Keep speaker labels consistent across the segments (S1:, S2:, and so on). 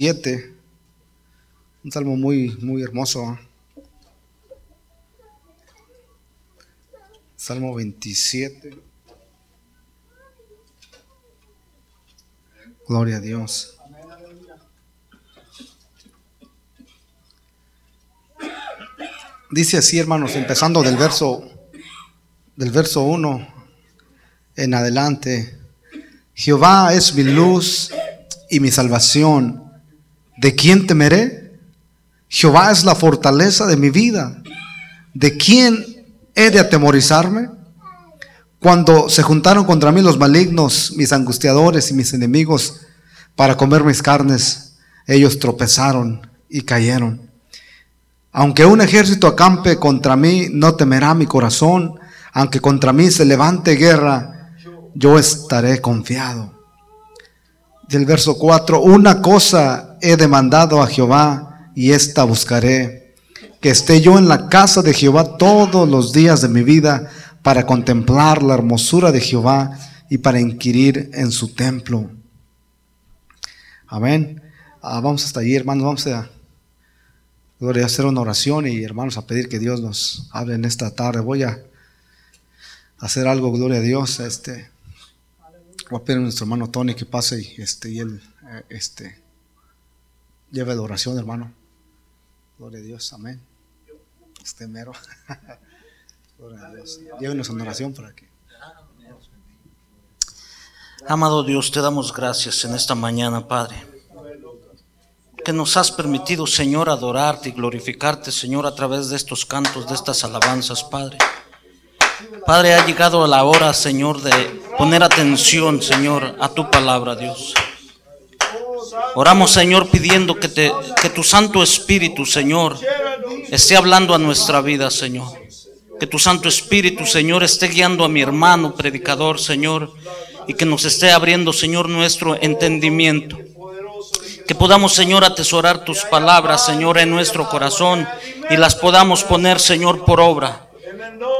S1: 7. Un salmo muy, muy hermoso. Salmo 27. Gloria a Dios. Dice así, hermanos, empezando del verso del verso 1 en adelante. Jehová es mi luz y mi salvación. ¿De quién temeré? Jehová es la fortaleza de mi vida. ¿De quién he de atemorizarme? Cuando se juntaron contra mí los malignos, mis angustiadores y mis enemigos, para comer mis carnes, ellos tropezaron y cayeron. Aunque un ejército acampe contra mí, no temerá mi corazón. Aunque contra mí se levante guerra, yo estaré confiado. Del verso 4, una cosa he demandado a Jehová y esta buscaré, que esté yo en la casa de Jehová todos los días de mi vida para contemplar la hermosura de Jehová y para inquirir en su templo. Amén. Ah, vamos hasta allí, hermanos. Vamos a, a hacer una oración y hermanos a pedir que Dios nos hable en esta tarde. Voy a hacer algo, gloria a Dios. Este, voy a pedir a nuestro hermano Tony que pase y, este, y él eh, este, lleve la oración, hermano. Gloria a Dios, amén. Este mero. gloria a Dios. Llévenos en oración para que.
S2: Amado Dios, te damos gracias en esta mañana, Padre. Que nos has permitido, Señor, adorarte y glorificarte, Señor, a través de estos cantos, de estas alabanzas, Padre. Padre, ha llegado la hora, Señor, de poner atención, Señor, a tu palabra, Dios. Oramos, Señor, pidiendo que, tu Santo Espíritu, Señor, esté hablando a nuestra vida, Señor. Que tu Santo Espíritu, Señor, esté guiando a mi hermano predicador, Señor, y que nos esté abriendo, Señor, nuestro entendimiento. Que podamos, Señor, atesorar tus palabras, Señor, en nuestro corazón y las podamos poner, Señor, por obra.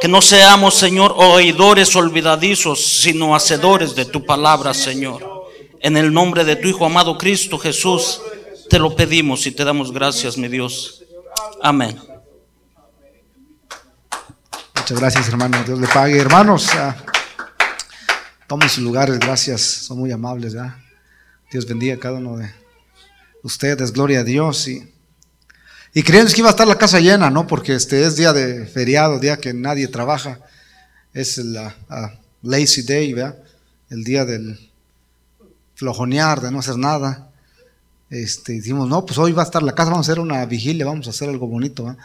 S2: Que no seamos, Señor, oidores olvidadizos, sino hacedores de tu palabra, Señor. En el nombre de tu Hijo amado Cristo Jesús, te lo pedimos y te damos gracias, mi Dios. Amén.
S1: Muchas gracias, hermano. Dios le pague. Hermanos, ah, tomen sus lugares. Gracias. Son muy amables. ¿verdad? Dios bendiga a cada uno de ustedes. Gloria a Dios. Y, y creíamos que iba a estar la casa llena, ¿no? Porque este es día de feriado, día que nadie trabaja. Es la ah, lazy day, ¿verdad? El día del flojonear, de no hacer nada. Este, dijimos, no, pues hoy va a estar la casa, vamos a hacer una vigilia, vamos a hacer algo bonito. ¿verdad?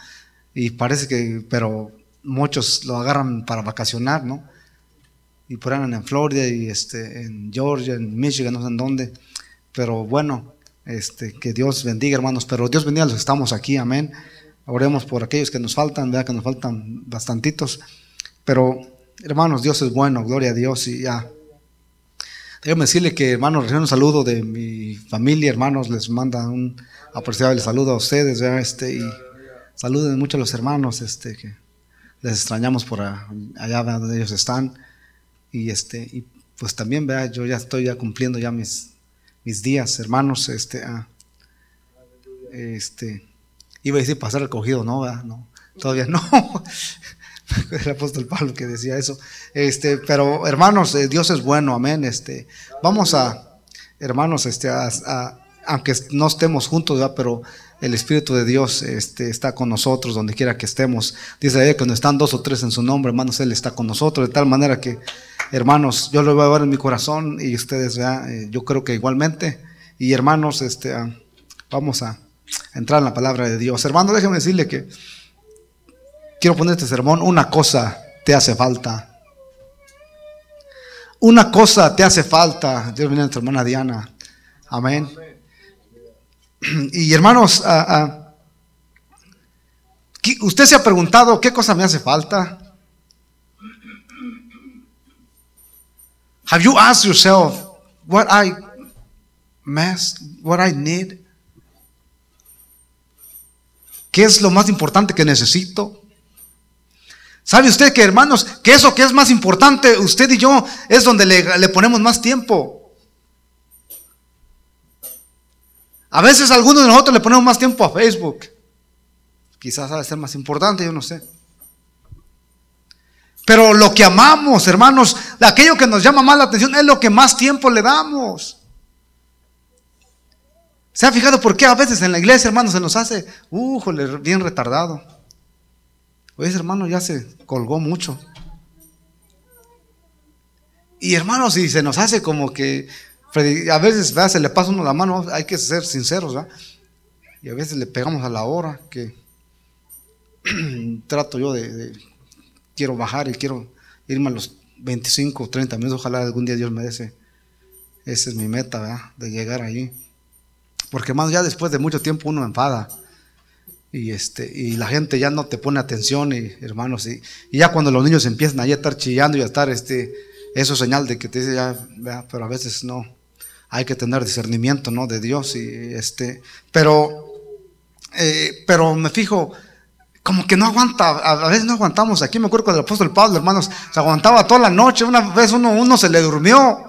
S1: Y parece que, pero muchos lo agarran para vacacionar, ¿no? Y por ahí en Florida y este, en Georgia, en Michigan, no sé en dónde. Pero bueno, este, que Dios bendiga, hermanos. Pero Dios bendiga a los que estamos aquí, amén. Oremos por aquellos que nos faltan, vea que nos faltan bastantitos. Pero, hermanos, Dios es bueno, gloria a Dios y ya. Déjame decirle que, hermanos, recibo un saludo de mi familia, hermanos, les manda un apreciable saludo a ustedes, ¿verdad? este, y saluden mucho a los hermanos, este, que les extrañamos por allá donde ellos están. Y este, y pues también, vea, yo ya estoy ya cumpliendo ya mis, mis días, hermanos, este, ah, este, iba a decir pasar recogido, no, ¿verdad? no, todavía no. el apóstol Pablo que decía eso. Este, pero hermanos, eh, Dios es bueno, amén. Este, vamos a, hermanos, este, a, aunque no estemos juntos, ¿verdad? pero el Espíritu de Dios este, está con nosotros donde quiera que estemos. Dice ahí que cuando están dos o tres en su nombre, hermanos, Él está con nosotros, de tal manera que, hermanos, yo lo voy a ver en mi corazón y ustedes, ¿verdad? Eh, yo creo que igualmente. Y hermanos, este, ah, vamos a entrar en la palabra de Dios. Hermano, déjeme decirle que quiero poner este sermón, una cosa te hace falta. Una cosa te hace falta. Dios bendiga a nuestra hermana Diana. Amén. Y hermanos, ah, ah, ¿usted se ha preguntado qué cosa me hace falta? Have you asked yourself what I must, what I need? ¿Qué es lo más importante que necesito? ¿Sabe usted que, hermanos, que eso que es más importante, usted y yo, es donde le, ponemos más tiempo? A veces algunos de nosotros le ponemos más tiempo a Facebook. Quizás ha de ser más importante, yo no sé. Pero lo que amamos, hermanos, aquello que nos llama más la atención es lo que más tiempo le damos. ¿Se ha fijado por qué a veces en la iglesia, hermanos, se nos hace, uh, bien retardado? Oye, hermano ya se colgó mucho. Y hermanos, si se nos hace como que a veces se le pasa uno la mano, hay que ser sinceros, ¿verdad? Y a veces le pegamos a la hora que trato yo de, quiero bajar y quiero irme a los 25 o 30 minutos, ojalá algún día Dios me dé ese, esa es mi meta, ¿verdad? De llegar allí. Porque más ya después de mucho tiempo uno enfada y este y la gente ya no te pone atención y hermanos y, ya cuando los niños empiezan a estar chillando y a estar este eso es señal de que te dice ya pero a veces no hay que tener discernimiento no de Dios y este pero eh, pero me fijo como que no aguanta, a veces no aguantamos. Aquí me acuerdo con el apóstol Pablo, hermanos, se aguantaba toda la noche. Una vez uno, uno se le durmió.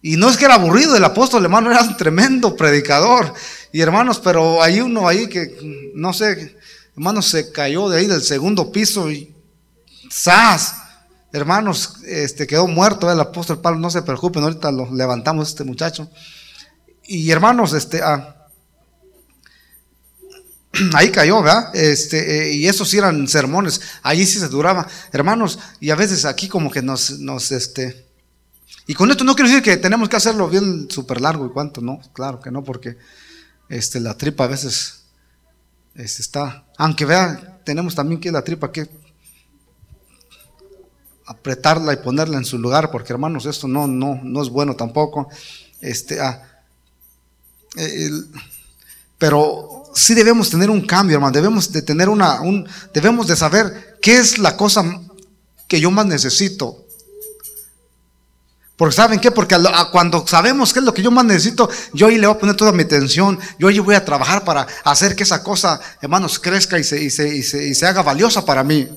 S1: Y no es que era aburrido, el apóstol hermano era un tremendo predicador. Y hermanos, pero hay uno ahí que, no sé, hermanos, se cayó de ahí del segundo piso y ¡zas! Hermanos, este, quedó muerto el apóstol Pablo, no se preocupen, ahorita lo levantamos este muchacho. Y hermanos, este, ah, ahí cayó, ¿verdad? Este, eh, y esos sí eran sermones, allí sí se duraba, hermanos, y a veces aquí como que nos, nos, este, y con esto no quiero decir que tenemos que hacerlo bien súper largo y cuánto, no, claro que no, porque este, la tripa a veces este, está, aunque vea, tenemos también que la tripa que apretarla y ponerla en su lugar, porque hermanos, esto no, no, no es bueno tampoco. Este, ah, pero sí debemos tener un cambio, hermano, debemos de tener una, un, debemos de saber qué es la cosa que yo más necesito porque ¿saben qué? Porque cuando sabemos qué es lo que yo más necesito, yo ahí le voy a poner toda mi atención, yo ahí voy a trabajar para hacer que esa cosa, hermanos, crezca y se, haga valiosa para mí.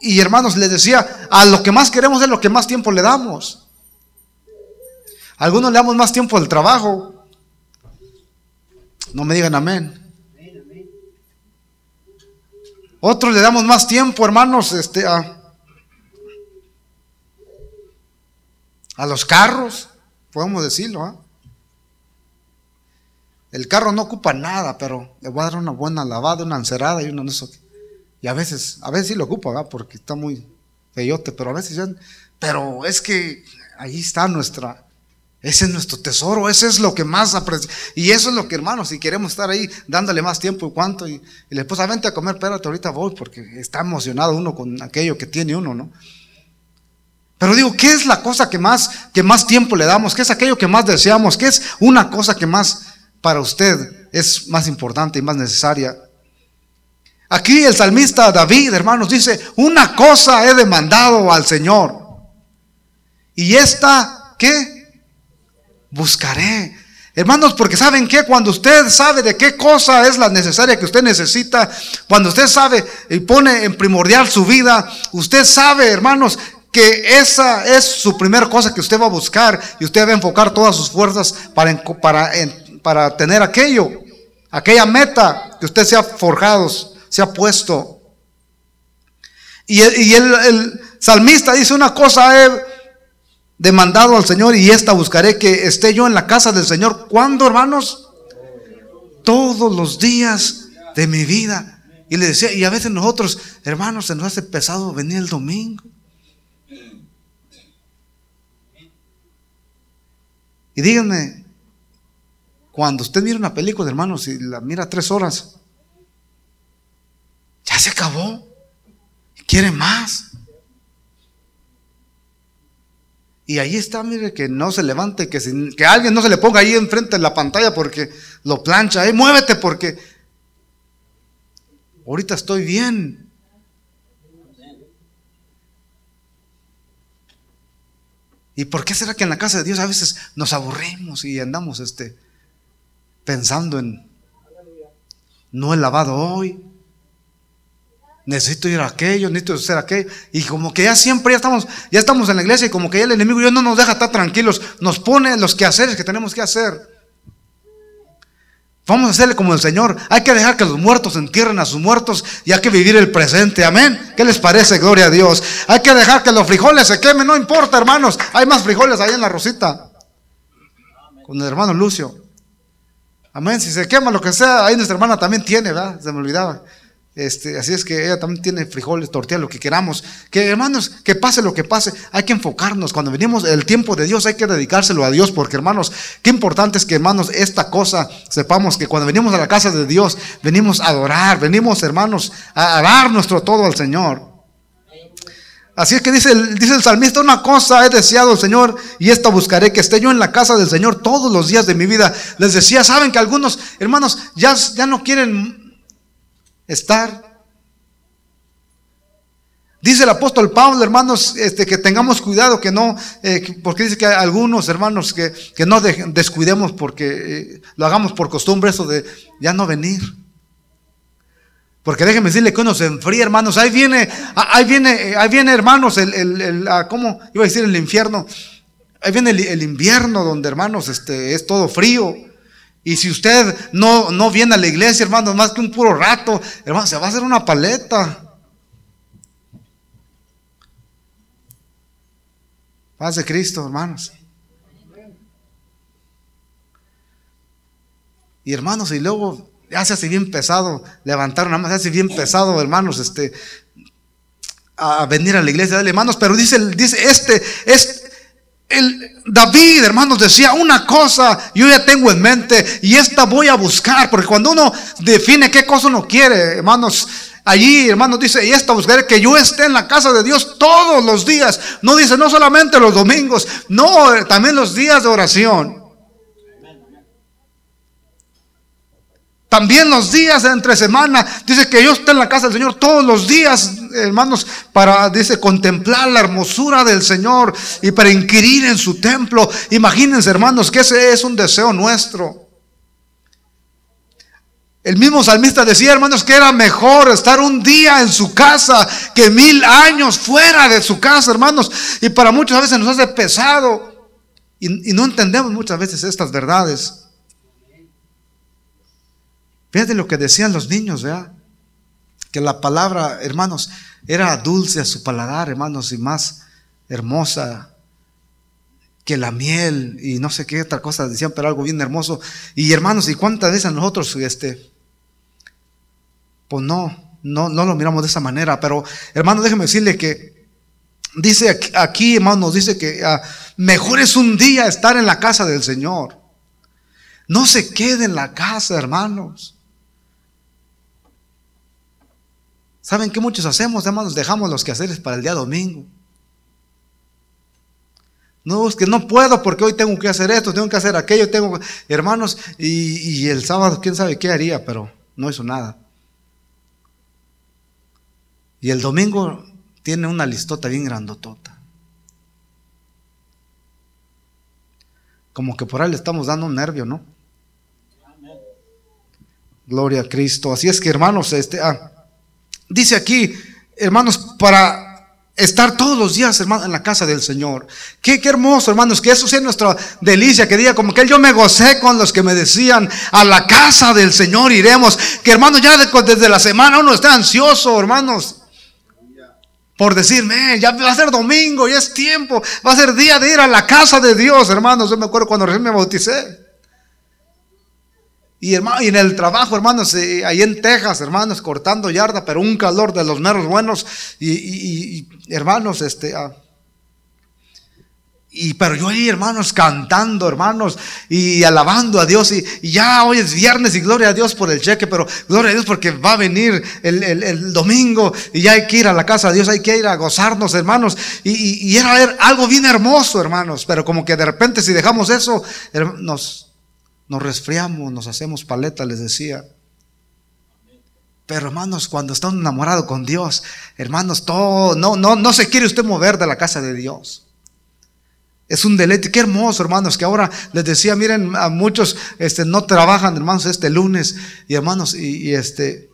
S1: Y hermanos, les decía, a lo que más queremos es lo que más tiempo le damos. algunos le damos más tiempo al trabajo. No me digan amén. Otros le damos más tiempo, hermanos, este, a a los carros, podemos decirlo. ¿ah? El carro no ocupa nada, pero le voy a dar una buena lavada, una encerada y una de eso. Y a veces, a veces sí lo ocupa, porque está muy feyote, pero a veces ya, pero es que ahí está nuestra, ese es nuestro tesoro, ese es lo que más aprecia. Y eso es lo que, hermanos, si queremos estar ahí dándole más tiempo y cuánto, y, y la esposa, vente a comer, espérate, ahorita voy, porque está emocionado uno con aquello que tiene uno, ¿no? Pero digo, ¿qué es la cosa que más, que más tiempo le damos? ¿Qué es aquello que más deseamos? ¿Qué es una cosa que más para usted es más importante y más necesaria? Aquí el salmista David, hermanos, dice, una cosa he demandado al Señor. Y esta, ¿qué? Buscaré. Hermanos, porque saben que cuando usted sabe de qué cosa es la necesaria que usted necesita, cuando usted sabe y pone en primordial su vida, usted sabe, hermanos, que esa es su primera cosa que usted va a buscar y usted va a enfocar todas sus fuerzas para, para, para tener aquello, aquella meta que usted se ha forjado, se ha puesto. Y, el, salmista dice una cosa, he demandado al Señor y esta buscaré que esté yo en la casa del Señor. ¿Cuándo, hermanos? Todos los días de mi vida. Y le decía, y a veces nosotros, hermanos, se nos hace pesado venir el domingo. Y díganme, cuando usted mira una película, hermanos, y la mira tres horas, ya se acabó. Quiere más. Y ahí está, mire, que no se levante, que, que alguien no se le ponga ahí enfrente de la pantalla porque lo plancha. Eh, muévete porque ahorita estoy bien. ¿Y por qué será que en la casa de Dios a veces nos aburrimos y andamos este, pensando en, no he lavado hoy? necesito ir a aquello, necesito hacer aquello. Y como que ya siempre ya estamos, ya estamos en la iglesia y como que ya el enemigo ya no nos deja estar tranquilos, nos pone los quehaceres que tenemos que hacer. Vamos a hacerle como el Señor. Hay que dejar que los muertos entierren a sus muertos y hay que vivir el presente. Amén. ¿Qué les parece? Gloria a Dios. Hay que dejar que los frijoles se quemen. No importa, hermanos. Hay más frijoles ahí en la rosita. Con el hermano Lucio. Amén. Si se quema lo que sea, ahí nuestra hermana también tiene, ¿verdad? Se me olvidaba. Este, así es que ella también tiene frijoles, tortillas, lo que queramos. Que hermanos, que pase lo que pase, hay que enfocarnos. Cuando venimos el tiempo de Dios, hay que dedicárselo a Dios, porque hermanos, qué importante es que hermanos, esta cosa sepamos que cuando venimos a la casa de Dios, venimos a adorar, venimos hermanos a dar nuestro todo al Señor. Así es que dice, dice el salmista, una cosa he deseado al Señor y esta buscaré, que esté yo en la casa del Señor todos los días de mi vida. Les decía, saben que algunos hermanos ya, ya no quieren estar. Dice el apóstol Pablo, hermanos, este, que tengamos cuidado, que no, eh, porque dice que hay algunos hermanos que, no descuidemos porque eh, lo hagamos por costumbre, eso de ya no venir. Porque déjenme decirle que uno se enfría, hermanos. Ahí viene, ahí viene, ahí viene, hermanos, el, el, ah, ¿cómo iba a decir el infierno? Ahí viene el, invierno donde, hermanos, este, es todo frío. Y si usted no, no viene a la iglesia, hermano, más que un puro rato, hermano, se va a hacer una paleta. Paz de Cristo, hermanos. Y hermanos, y luego ya se hace bien pesado levantar una mano, se hace bien pesado, hermanos, este, a venir a la iglesia, hermanos, pero dice, dice este, es, el David, hermanos, decía una cosa, yo ya tengo en mente y esta voy a buscar, porque cuando uno define qué cosa uno quiere, hermanos, allí, hermanos, dice, y esta buscaré que yo esté en la casa de Dios todos los días. No dice, no solamente los domingos, no, también los días de oración. También los días de entre semana, dice que yo esté en la casa del Señor todos los días, hermanos, para, dice, contemplar la hermosura del Señor y para inquirir en su templo. Imagínense, hermanos, que ese es un deseo nuestro. El mismo salmista decía, hermanos, que era mejor estar un día en su casa que mil años fuera de su casa, hermanos. Y para muchas veces nos hace pesado y, y no entendemos muchas veces estas verdades. Fíjate lo que decían los niños, ¿verdad? Que la palabra, hermanos, era dulce a su paladar, hermanos, y más hermosa que la miel y no sé qué otra cosa decían, pero algo bien hermoso. Y hermanos, ¿y cuántas veces nosotros, este, pues no, no, no lo miramos de esa manera, pero hermanos, déjeme decirle que dice aquí, hermanos, dice que ah, mejor es un día estar en la casa del Señor. No se quede en la casa, hermanos. ¿Saben qué muchos hacemos, hermanos? Dejamos los quehaceres para el día domingo. No, es que no puedo porque hoy tengo que hacer esto, tengo que hacer aquello, tengo, hermanos, y, y el sábado quién sabe qué haría, pero no hizo nada. Y el domingo tiene una listota bien grandotota. Como que por ahí le estamos dando un nervio, ¿no? Gloria a Cristo. Así es que, hermanos, este, ah, Dice aquí, hermanos, para estar todos los días, hermanos, en la casa del Señor. Qué, qué, hermoso, hermanos, que eso sea nuestra delicia, que diga como que yo me gocé con los que me decían, a la casa del Señor iremos. Que hermanos, ya desde la semana uno está ansioso, hermanos. Por decirme, ya va a ser domingo, ya es tiempo, va a ser día de ir a la casa de Dios, hermanos. Yo me acuerdo cuando recién me bauticé. Y, en el trabajo, hermanos, ahí en Texas, hermanos, cortando yarda, pero un calor de los meros buenos. Y, hermanos, este. Ah, y pero yo ahí, hermanos, cantando, hermanos, y alabando a Dios. Y, ya hoy es viernes y gloria a Dios por el cheque, pero gloria a Dios porque va a venir el, domingo y ya hay que ir a la casa de Dios, hay que ir a gozarnos, hermanos. Y, y era algo bien hermoso, hermanos, pero como que de repente si dejamos eso, nos, nos resfriamos, nos hacemos paleta, les decía. Pero hermanos, cuando está enamorado con Dios, hermanos, todo, no, no, no se quiere usted mover de la casa de Dios. Es un deleite, qué hermoso, hermanos, que ahora les decía, miren, a muchos este, no trabajan, hermanos, este lunes, y hermanos, y, este,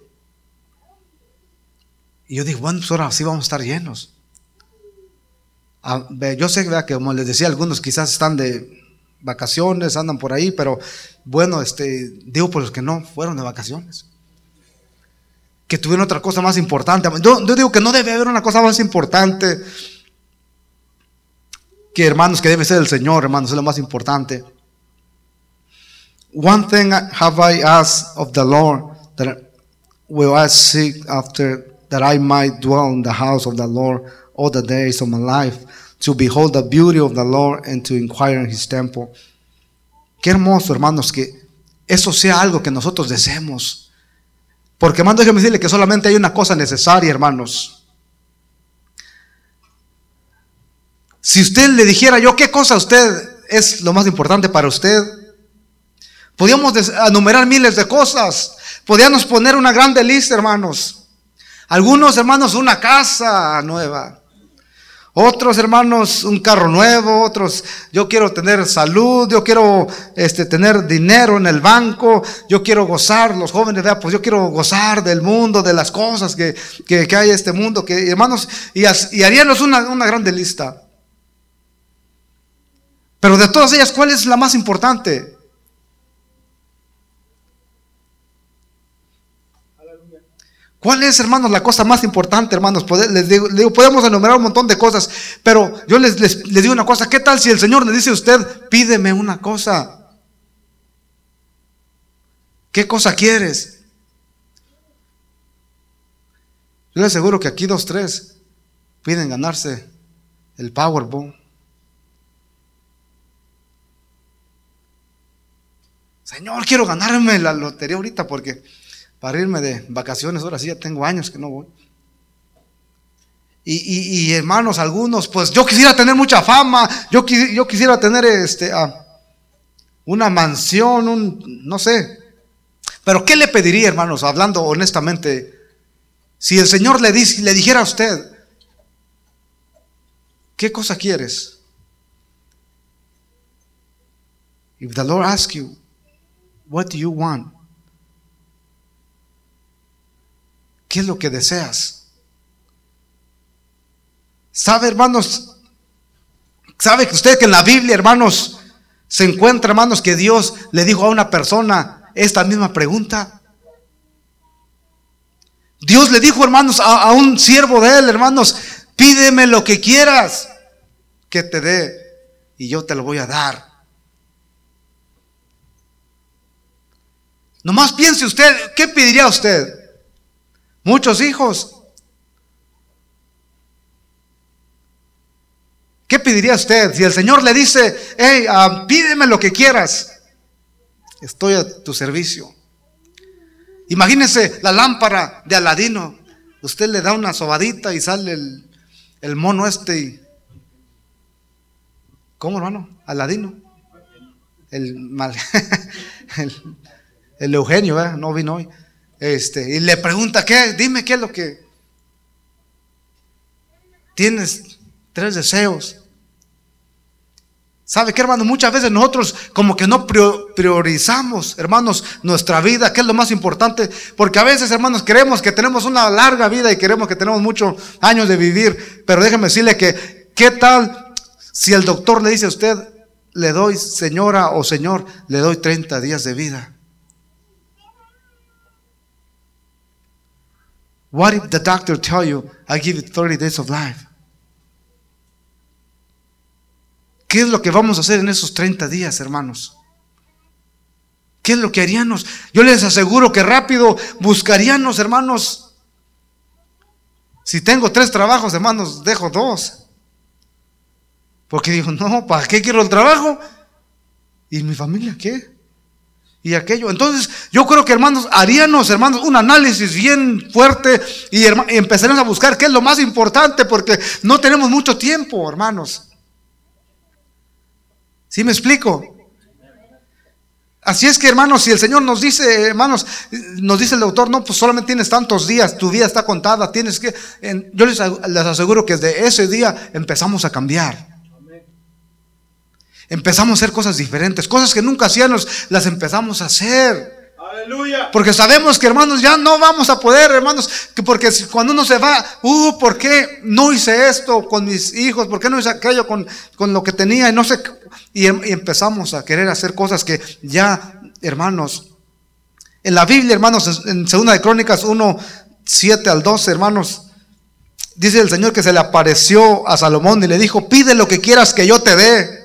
S1: Y yo dije, bueno, pues ahora sí vamos a estar llenos. Ah, yo sé que, como les decía, algunos quizás están de vacaciones, andan por ahí, pero bueno, este, digo por los que no fueron de vacaciones. Que tuvieron otra cosa más importante. Yo, yo digo que no debe haber una cosa más importante que hermanos, que debe ser el Señor, hermanos, es lo más importante. One thing have I asked of the Lord that will I seek after that I might dwell in the house of the Lord all the days of my life, to behold the beauty of the Lord and to inquire in his temple. Qué hermoso, hermanos, que eso sea algo que nosotros deseemos. Porque, hermano, déjeme decirle que solamente hay una cosa necesaria, hermanos. Si usted le dijera yo qué cosa usted es lo más importante para usted, podíamos enumerar miles de cosas. Podíamos poner una grande lista, hermanos. Algunos hermanos una casa nueva. Otros hermanos un carro nuevo, otros yo quiero tener salud, yo quiero este, tener dinero en el banco, yo quiero gozar, los jóvenes, pues yo quiero gozar del mundo, de las cosas que, que, hay en este mundo, que hermanos, y, y haríamos una, una grande lista. Pero de todas ellas, ¿cuál es la más importante? ¿Cuál es, hermanos, la cosa más importante, hermanos? Les digo, podemos enumerar un montón de cosas, pero yo les, les, digo una cosa, ¿qué tal si el Señor le dice a usted, pídeme una cosa? ¿Qué cosa quieres? Yo les aseguro que aquí dos, tres piden ganarse el Powerball. Señor, quiero ganarme la lotería ahorita porque para irme de vacaciones, ahora sí ya tengo años que no voy. Y, hermanos, algunos, pues yo quisiera tener mucha fama, yo, yo quisiera tener este, ah, una mansión, un, no sé. Pero ¿qué le pediría, hermanos, hablando honestamente? Si el Señor le, le dijera a usted, ¿qué cosa quieres? If the Lord asks you, what do you want? ¿Qué es lo que deseas? ¿Sabe, hermanos? ¿Sabe que usted que en la Biblia, hermanos, se encuentra, hermanos, que Dios le dijo a una persona esta misma pregunta? Dios le dijo, hermanos, a, a un siervo de él, hermanos, pídeme lo que quieras que te dé y yo te lo voy a dar. Nomás piense usted, ¿qué pediría usted? Muchos hijos. ¿Qué pediría usted si el Señor le dice, hey, ah, pídeme lo que quieras? Estoy a tu servicio. Imagínese la lámpara de Aladino. Usted le da una sobadita y sale el, mono este. ¿Cómo, hermano? Aladino. El, mal, el, Eugenio, no vino hoy. Este, y le pregunta, ¿qué? Dime qué es lo que tienes tres deseos. ¿Sabe qué, hermano? Muchas veces nosotros como que no priorizamos, hermanos, nuestra vida, que es lo más importante, porque a veces, hermanos, queremos que tenemos una larga vida y queremos que tenemos muchos años de vivir, pero déjeme decirle que, ¿qué tal si el doctor le dice a usted, le doy, señora o señor, le doy 30 días de vida? What if the doctor tell you, I give you 30 days of life? ¿Qué es lo que vamos a hacer en esos 30 días, hermanos? ¿Qué es lo que haríamos? Yo les aseguro que rápido buscaríamos, hermanos. Si tengo tres trabajos, hermanos, dejo dos. Porque digo, no, ¿para qué quiero el trabajo? ¿Y mi familia qué? Y aquello. Entonces, yo creo que hermanos, haríamos, hermanos, un análisis bien fuerte y, empezaremos a buscar qué es lo más importante porque no tenemos mucho tiempo, hermanos. ¿Sí me explico? Así es que, hermanos, si el Señor nos dice, hermanos, nos dice el doctor, no, pues solamente tienes tantos días, tu vida está contada, tienes que, yo les, les aseguro que desde ese día empezamos a cambiar. Empezamos a hacer cosas diferentes, cosas que nunca hacíamos, las empezamos a hacer. Porque sabemos que hermanos ya no vamos a poder, hermanos, que porque cuando uno se va, uh, ¿por qué no hice esto con mis hijos? ¿Por qué no hice aquello con, con lo que tenía? Y no sé, y, y empezamos a querer hacer cosas que ya, hermanos, en la Biblia, hermanos, en segunda de Crónicas 1, 7 al 12, hermanos, dice el Señor que se le apareció a Salomón y le dijo, pide lo que quieras que yo te dé.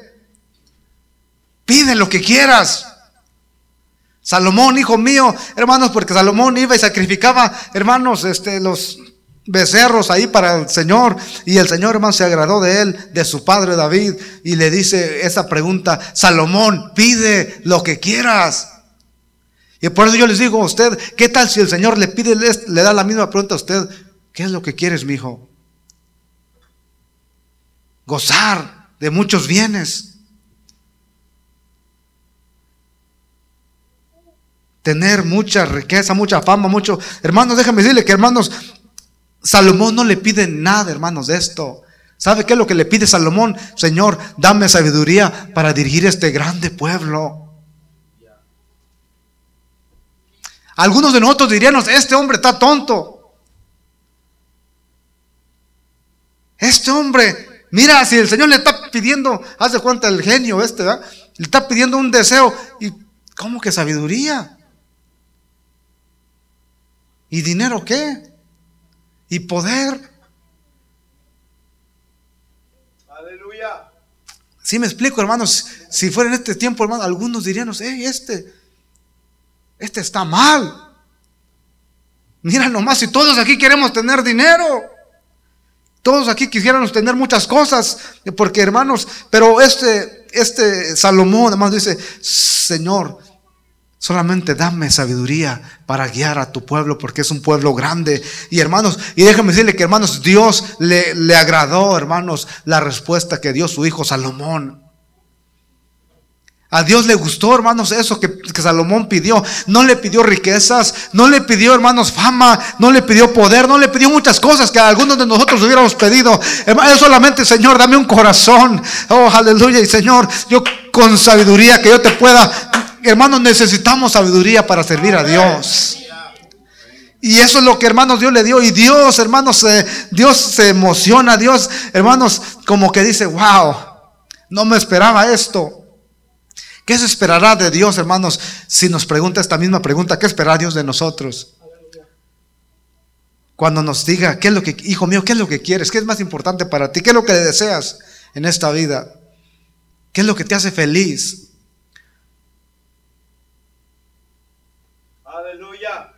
S1: Pide lo que quieras. Salomón, hijo mío, hermanos, porque Salomón iba y sacrificaba, hermanos, este, los becerros ahí para el Señor. Y el Señor, hermano, se agradó de él, de su padre David, y le dice esa pregunta, Salomón, pide lo que quieras. Y por eso yo les digo a usted, ¿qué tal si el Señor le pide, le da la misma pregunta a usted? ¿Qué es lo que quieres, mi hijo? Gozar de muchos bienes. Tener mucha riqueza, mucha fama, mucho. Hermanos, déjame decirle que hermanos, Salomón no le pide nada, hermanos, de esto. ¿Sabe qué es lo que le pide Salomón? Señor, dame sabiduría para dirigir este grande pueblo. Algunos de nosotros diríamos, este hombre está tonto. Este hombre, mira, si el Señor le está pidiendo, hace cuenta el genio este. Le está pidiendo un deseo. ¿Y cómo que sabiduría? ¿Y dinero qué? ¿Y poder? Aleluya. Si me explico, hermanos, si fuera en este tiempo, hermanos, algunos dirían, hey, este, este está mal. Mira nomás, si todos aquí queremos tener dinero, todos aquí quisiéramos tener muchas cosas, porque hermanos, pero este, este Salomón además dice, Señor, Solamente dame sabiduría para guiar a tu pueblo porque es un pueblo grande. Y hermanos, y déjame decirle que hermanos, Dios le, le agradó, hermanos, la respuesta que dio su hijo Salomón. A Dios le gustó, hermanos, eso que, Salomón pidió. No le pidió riquezas, no le pidió, hermanos, fama, no le pidió poder, no le pidió muchas cosas que algunos de nosotros hubiéramos pedido. Hermano, solamente, Señor, dame un corazón. Oh, aleluya. Y Señor, yo con sabiduría que yo te pueda. Hermanos, necesitamos sabiduría para servir a Dios. Y eso es lo que hermanos Dios le dio. Y Dios, hermanos, Dios se emociona. Dios, hermanos, como que dice, wow, no me esperaba esto. ¿Qué se esperará de Dios, hermanos, si nos pregunta esta misma pregunta? ¿Qué esperará Dios de nosotros? Cuando nos diga, ¿qué es lo que, hijo mío, qué es lo que quieres? ¿Qué es más importante para ti? ¿Qué es lo que deseas en esta vida? ¿Qué es lo que te hace feliz? Aleluya.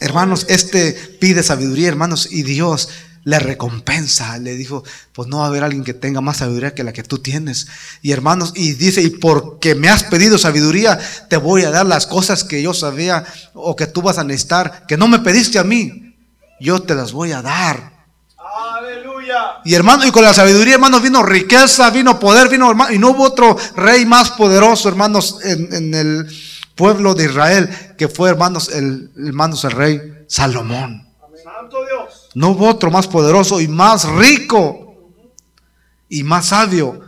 S1: Hermanos, este pide sabiduría, hermanos, y Dios le recompensa, le dijo, pues no va a haber alguien que tenga más sabiduría que la que tú tienes. Y hermanos, y dice, y porque me has pedido sabiduría, te voy a dar las cosas que yo sabía o que tú vas a necesitar, que no me pediste a mí, yo te las voy a dar. Aleluya. Y hermano, y con la sabiduría, hermanos, vino riqueza, vino poder, vino hermano, y no hubo otro rey más poderoso, hermanos, en, en el pueblo de Israel, que fue, hermanos, el, hermanos, el rey Salomón. Santo Dios. No hubo otro más poderoso y más rico y más sabio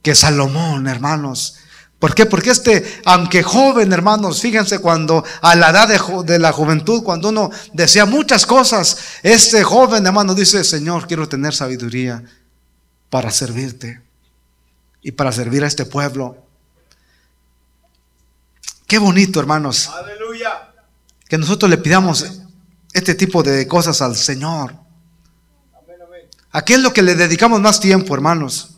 S1: que Salomón, hermanos. ¿Por qué? Porque este, aunque joven, hermanos, fíjense cuando a la edad de, la juventud, cuando uno desea muchas cosas, este joven, hermano, dice, Señor, quiero tener sabiduría para servirte y para servir a este pueblo. Qué bonito, hermanos. Aleluya. Que nosotros le pidamos este tipo de cosas al Señor. ¿A qué es lo que le dedicamos más tiempo, hermanos?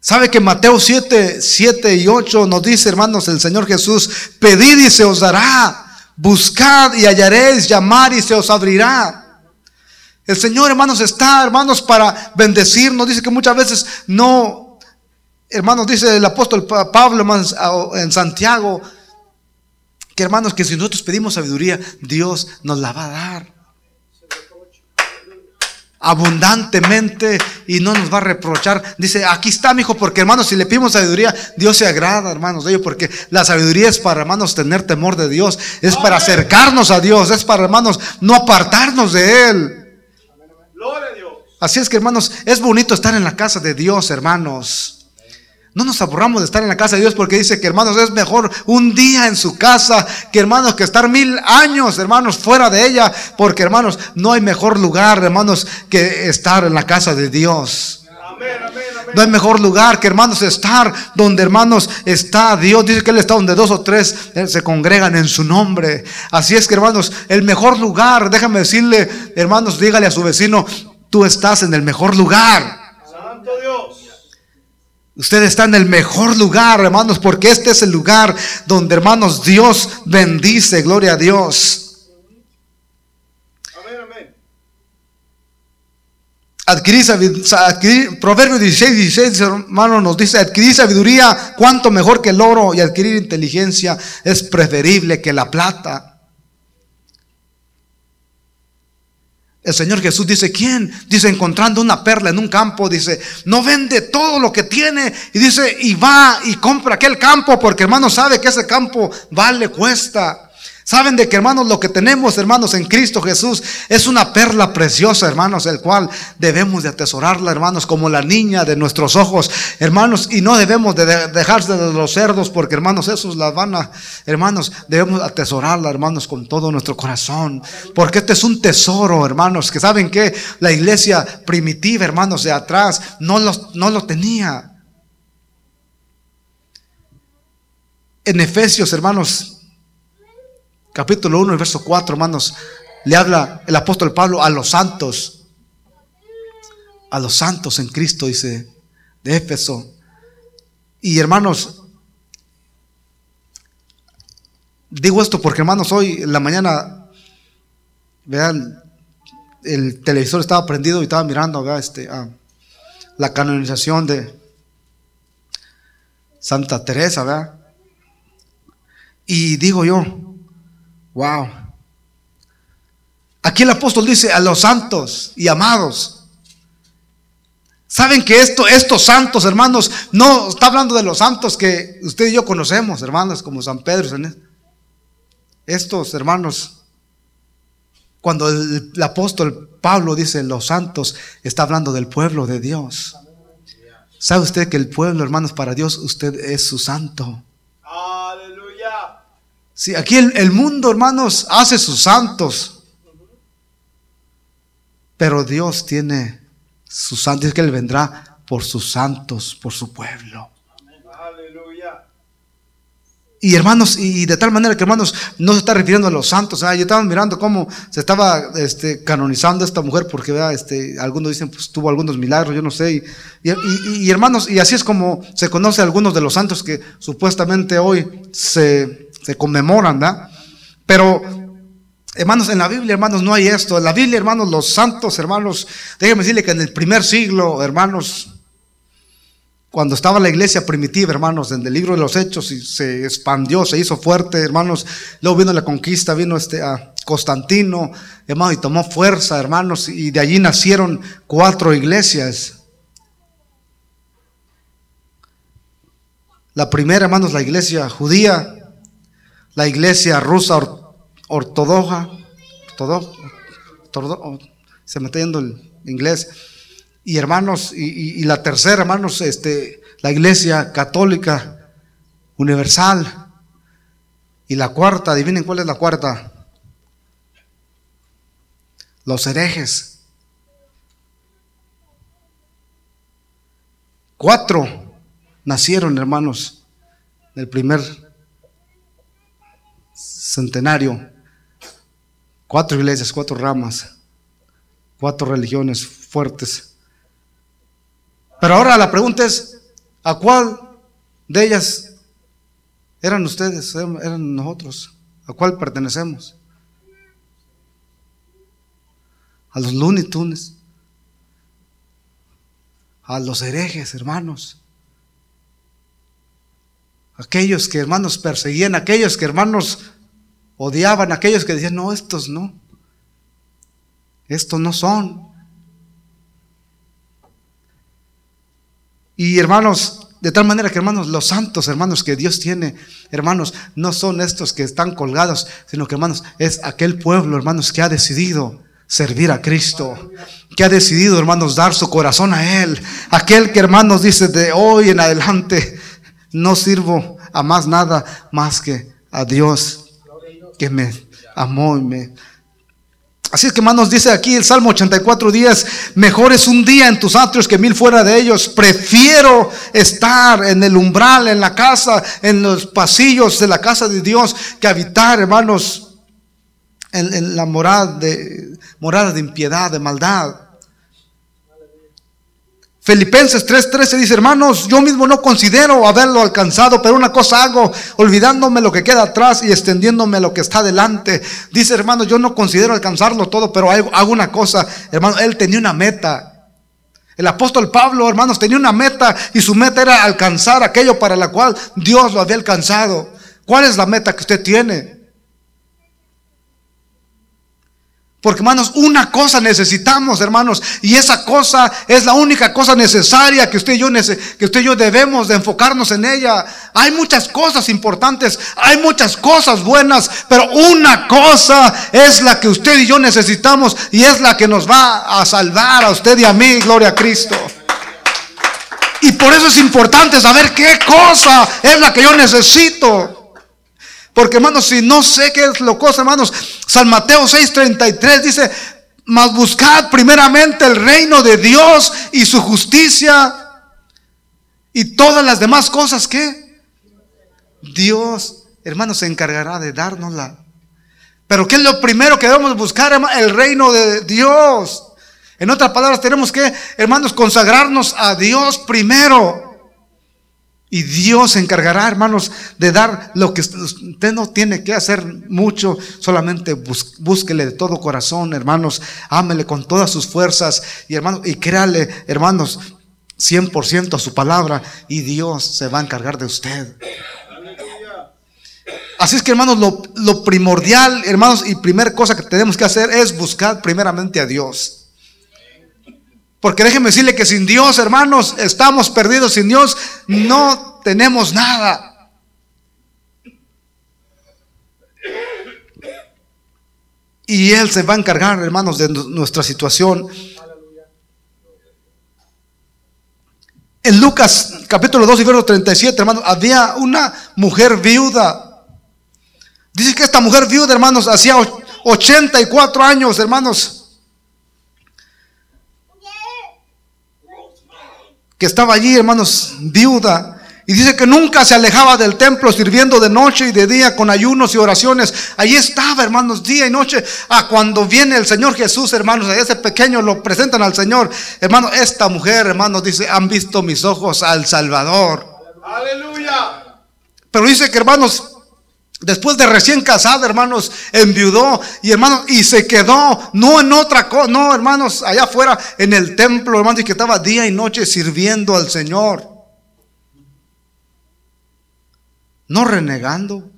S1: ¿Sabe que Mateo 7, 7 y 8 nos dice, hermanos, el Señor Jesús, pedid y se os dará, buscad y hallaréis, llamar y se os abrirá. El Señor, hermanos, está, hermanos, para bendecirnos. Dice que muchas veces no, hermanos, dice el apóstol Pablo en Santiago, hermanos, que si nosotros pedimos sabiduría, Dios nos la va a dar abundantemente y no nos va a reprochar. Dice, aquí está, mi hijo, porque hermanos, si le pedimos sabiduría, Dios se agrada, hermanos, de ello, porque la sabiduría es para, hermanos, tener temor de Dios, es para acercarnos a Dios, es para, hermanos, no apartarnos de Él. Así es que, hermanos, es bonito estar en la casa de Dios, hermanos. No nos aburramos de estar en la casa de Dios porque dice que hermanos es mejor un día en su casa que hermanos que estar mil años hermanos fuera de ella porque hermanos no hay mejor lugar hermanos que estar en la casa de Dios. No hay mejor lugar que hermanos estar donde hermanos está Dios. Dice que Él está donde dos o tres eh, se congregan en su nombre. Así es que hermanos, el mejor lugar, déjame decirle, hermanos, dígale a su vecino, tú estás en el mejor lugar. Usted está en el mejor lugar, hermanos, porque este es el lugar donde, hermanos, Dios bendice, gloria a Dios. Adquirir, Proverbio 16, 16, hermano, nos dice, adquirir sabiduría, cuanto mejor que el oro, y adquirir inteligencia es preferible que la plata. El Señor Jesús dice, ¿quién? Dice, encontrando una perla en un campo, dice, no vende todo lo que tiene. Y dice, y va y compra aquel campo porque hermano sabe que ese campo vale, cuesta. Saben de que hermanos lo que tenemos hermanos en Cristo Jesús es una perla preciosa hermanos, el cual debemos de atesorarla hermanos como la niña de nuestros ojos hermanos y no debemos de dejarse de los cerdos porque hermanos esos la van a hermanos debemos atesorarla hermanos con todo nuestro corazón porque este es un tesoro hermanos que saben que la iglesia primitiva hermanos de atrás no no lo tenía. En Efesios hermanos capítulo 1, verso 4, hermanos, le habla el apóstol Pablo a los santos, a los santos en Cristo, dice, de Éfeso. Y hermanos, digo esto porque hermanos, hoy en la mañana, vean, el televisor estaba prendido y estaba mirando, ¿verdad? Este, la canonización de Santa Teresa, ¿verdad? Y digo yo, Wow. Aquí el apóstol dice a los santos y amados. Saben que esto, estos santos, hermanos, no está hablando de los santos que usted y yo conocemos, hermanos, como San Pedro. Estos hermanos, cuando el, el apóstol Pablo dice los santos, está hablando del pueblo de Dios. ¿Sabe usted que el pueblo, hermanos, para Dios, usted es su santo? Sí, aquí el, mundo, hermanos, hace sus santos. Pero Dios tiene sus santos, es que Él vendrá por sus santos, por su pueblo. Aleluya. Y hermanos, y de tal manera que hermanos, no se está refiriendo a los santos. ¿ah? Yo estaba mirando cómo se estaba este, canonizando esta mujer, porque este, algunos dicen, pues tuvo algunos milagros, yo no sé. Y, y, hermanos, y así es como se conoce a algunos de los santos que supuestamente hoy se se conmemoran, ¿verdad? Pero, hermanos, en la Biblia, hermanos, no hay esto. En la Biblia, hermanos, los santos, hermanos, déjenme decirle que en el primer siglo, hermanos, cuando estaba la iglesia primitiva, hermanos, en el libro de los Hechos, y se expandió, se hizo fuerte, hermanos. Luego vino la conquista, vino este a Constantino, hermanos, y tomó fuerza, hermanos, y de allí nacieron cuatro iglesias. La primera, hermanos, la iglesia judía, la iglesia rusa ortodoxa, se me está yendo el inglés, y hermanos, y, la tercera, hermanos, este, la iglesia católica universal, y la cuarta, adivinen cuál es la cuarta, los herejes. Cuatro nacieron, hermanos, del primer centenario, cuatro iglesias, cuatro ramas, cuatro religiones fuertes. Pero ahora la pregunta es, ¿a cuál de ellas eran ustedes, eran nosotros? ¿A cuál pertenecemos? A los Looney Tunes, a los herejes, hermanos. Aquellos que hermanos perseguían, aquellos que hermanos odiaban a aquellos que decían, no, estos no, estos no son. Y hermanos, de tal manera que hermanos, los santos hermanos que Dios tiene, hermanos, no son estos que están colgados, sino que hermanos, es aquel pueblo, hermanos, que ha decidido servir a Cristo, que ha decidido, hermanos, dar su corazón a Él. Aquel que, hermanos, dice de hoy en adelante, no sirvo a más nada más que a Dios que me amó y me Así es que hermanos dice aquí el Salmo 84 días, mejor es un día en tus atrios que mil fuera de ellos. Prefiero estar en el umbral, en la casa, en los pasillos de la casa de Dios, que habitar, hermanos, en, la morada de, morada de impiedad, de maldad. Filipenses 3:13 dice, hermanos, yo mismo no considero haberlo alcanzado, pero una cosa hago, olvidándome lo que queda atrás y extendiéndome lo que está delante. Dice, hermanos, yo no considero alcanzarlo todo, pero hago una cosa, hermano, él tenía una meta. El apóstol Pablo, hermanos, tenía una meta y su meta era alcanzar aquello para la cual Dios lo había alcanzado. ¿Cuál es la meta que usted tiene? Porque hermanos, una cosa necesitamos, hermanos, y esa cosa es la única cosa necesaria que usted y yo que usted y yo debemos de enfocarnos en ella. Hay muchas cosas importantes, hay muchas cosas buenas, pero una cosa es la que usted y yo necesitamos y es la que nos va a salvar a usted y a mí, gloria a Cristo. Y por eso es importante saber qué cosa es la que yo necesito. Porque hermanos, si no sé qué es lo cosa, hermanos, San Mateo 6:33 dice, mas buscad primeramente el reino de Dios y su justicia y todas las demás cosas que Dios, hermanos, se encargará de dárnosla. Pero ¿qué es lo primero que debemos buscar, hermanos? El reino de Dios. En otras palabras, tenemos que, hermanos, consagrarnos a Dios primero. Y Dios se encargará, hermanos, de dar lo que usted no tiene que hacer mucho, solamente búsquele de todo corazón, hermanos, ámele con todas sus fuerzas y hermanos, y créale, hermanos, 100% a su palabra y Dios se va a encargar de usted. Así es que, hermanos, lo, lo primordial, hermanos, y primera cosa que tenemos que hacer es buscar primeramente a Dios. Porque déjenme decirle que sin Dios, hermanos, estamos perdidos. Sin Dios no tenemos nada. Y Él se va a encargar, hermanos, de nuestra situación. En Lucas capítulo 2 y verso 37, hermanos, había una mujer viuda. Dice que esta mujer viuda, hermanos, hacía 84 años, hermanos que estaba allí, hermanos, viuda. Y dice que nunca se alejaba del templo sirviendo de noche y de día con ayunos y oraciones. Allí estaba, hermanos, día y noche. Ah, cuando viene el Señor Jesús, hermanos, a ese pequeño lo presentan al Señor. Hermano, esta mujer, hermanos, dice, han visto mis ojos al Salvador. Aleluya. Pero dice que, hermanos, Después de recién casada, hermanos, enviudó y hermanos, y se quedó, no en otra cosa, no, hermanos, allá afuera en el templo, hermanos, y que estaba día y noche sirviendo al Señor. No renegando.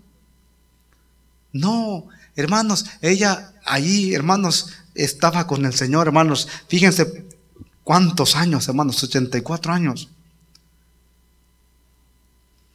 S1: No, hermanos, ella allí, hermanos, estaba con el Señor, hermanos. Fíjense cuántos años, hermanos, 84 años.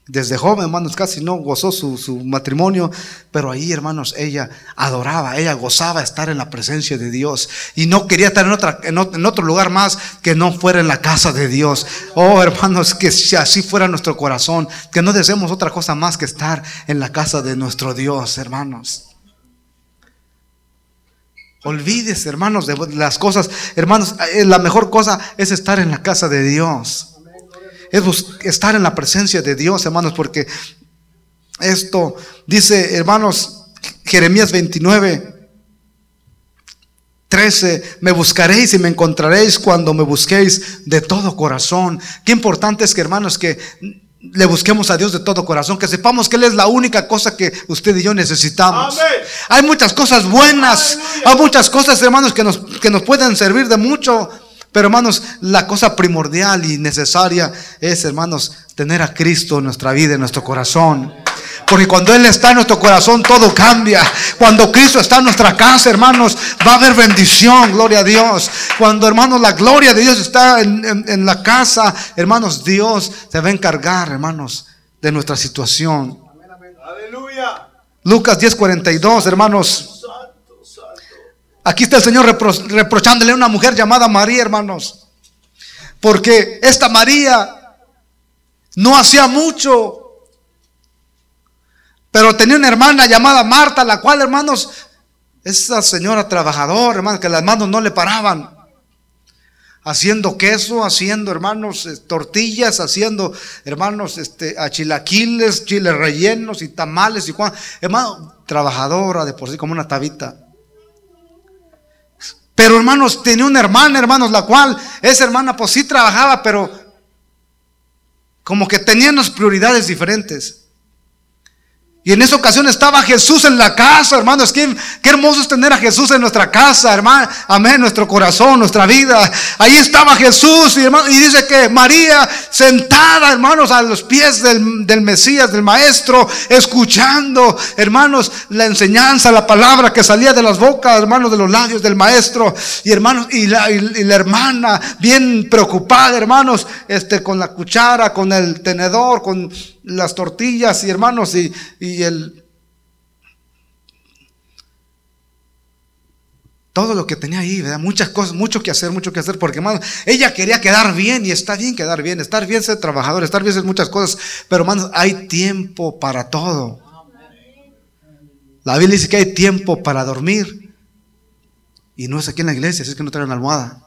S1: Desde joven, hermanos, casi no gozó su, matrimonio, pero ahí, hermanos, ella adoraba, ella gozaba estar en la presencia de Dios y no quería estar en, otra, en, otro lugar más que no fuera en la casa de Dios. Oh, hermanos, que si así fuera nuestro corazón, que no deseemos otra cosa más que estar en la casa de nuestro Dios, hermanos. Olvides, hermanos, de las cosas, hermanos, eh, la mejor cosa es estar en la casa de Dios es estar en la presencia de Dios, hermanos, porque esto dice, hermanos, Jeremías 29. 13, me buscaréis y me encontraréis cuando me busquéis de todo corazón. Qué importante es que, hermanos, que le busquemos a Dios de todo corazón, que sepamos que Él es la única cosa que usted y yo necesitamos. Hay muchas cosas buenas, hay muchas cosas, hermanos, que nos, que nos pueden servir de mucho, pero hermanos, la cosa primordial y necesaria es, hermanos, tener a Cristo en nuestra vida, en nuestro corazón. Porque cuando Él está en nuestro corazón, todo cambia. Cuando Cristo está en nuestra casa, hermanos, va a haber bendición, gloria a Dios. Cuando, hermanos, la gloria de Dios está en, la casa, hermanos, Dios se va a encargar, hermanos, de nuestra situación. Aleluya. Lucas 10:42, hermanos. Aquí está el Señor reprochándole a una mujer llamada María, hermanos. Porque esta María no hacía mucho. Pero tenía una hermana llamada Marta, la cual, hermanos, esa señora trabajadora, hermanos, que las manos no le paraban. Haciendo queso, haciendo, hermanos, tortillas, haciendo, hermanos, este, achilaquiles, chiles rellenos y tamales y cuan. Hermano, trabajadora de por sí como una tabita. Pero hermanos, tenía una hermana, hermanos, la cual, esa hermana pues sí trabajaba, pero como que tenían las prioridades diferentes. Y en esa ocasión estaba Jesús en la casa, hermanos. Qué, qué hermoso es tener a Jesús en nuestra casa, hermano. Amén, nuestro corazón, nuestra vida. Ahí estaba Jesús y, y dice que María sentada, hermanos, a los pies del, del, Mesías, del Maestro, escuchando, hermanos, la enseñanza, la palabra que salía de las bocas, hermanos, de los labios del Maestro. Y hermanos, y la, y la hermana bien preocupada, hermanos, este, con la cuchara, con el tenedor, con las tortillas y hermanos y, y el... Todo lo que tenía ahí, ¿verdad? Muchas cosas, mucho que hacer, mucho que hacer, porque hermanos, ella quería quedar bien y está bien quedar bien, estar bien ser trabajador, estar bien ser muchas cosas, pero hermanos, hay tiempo para todo. La Biblia dice que hay tiempo para dormir y no es aquí en la iglesia, así es que no traen almohada.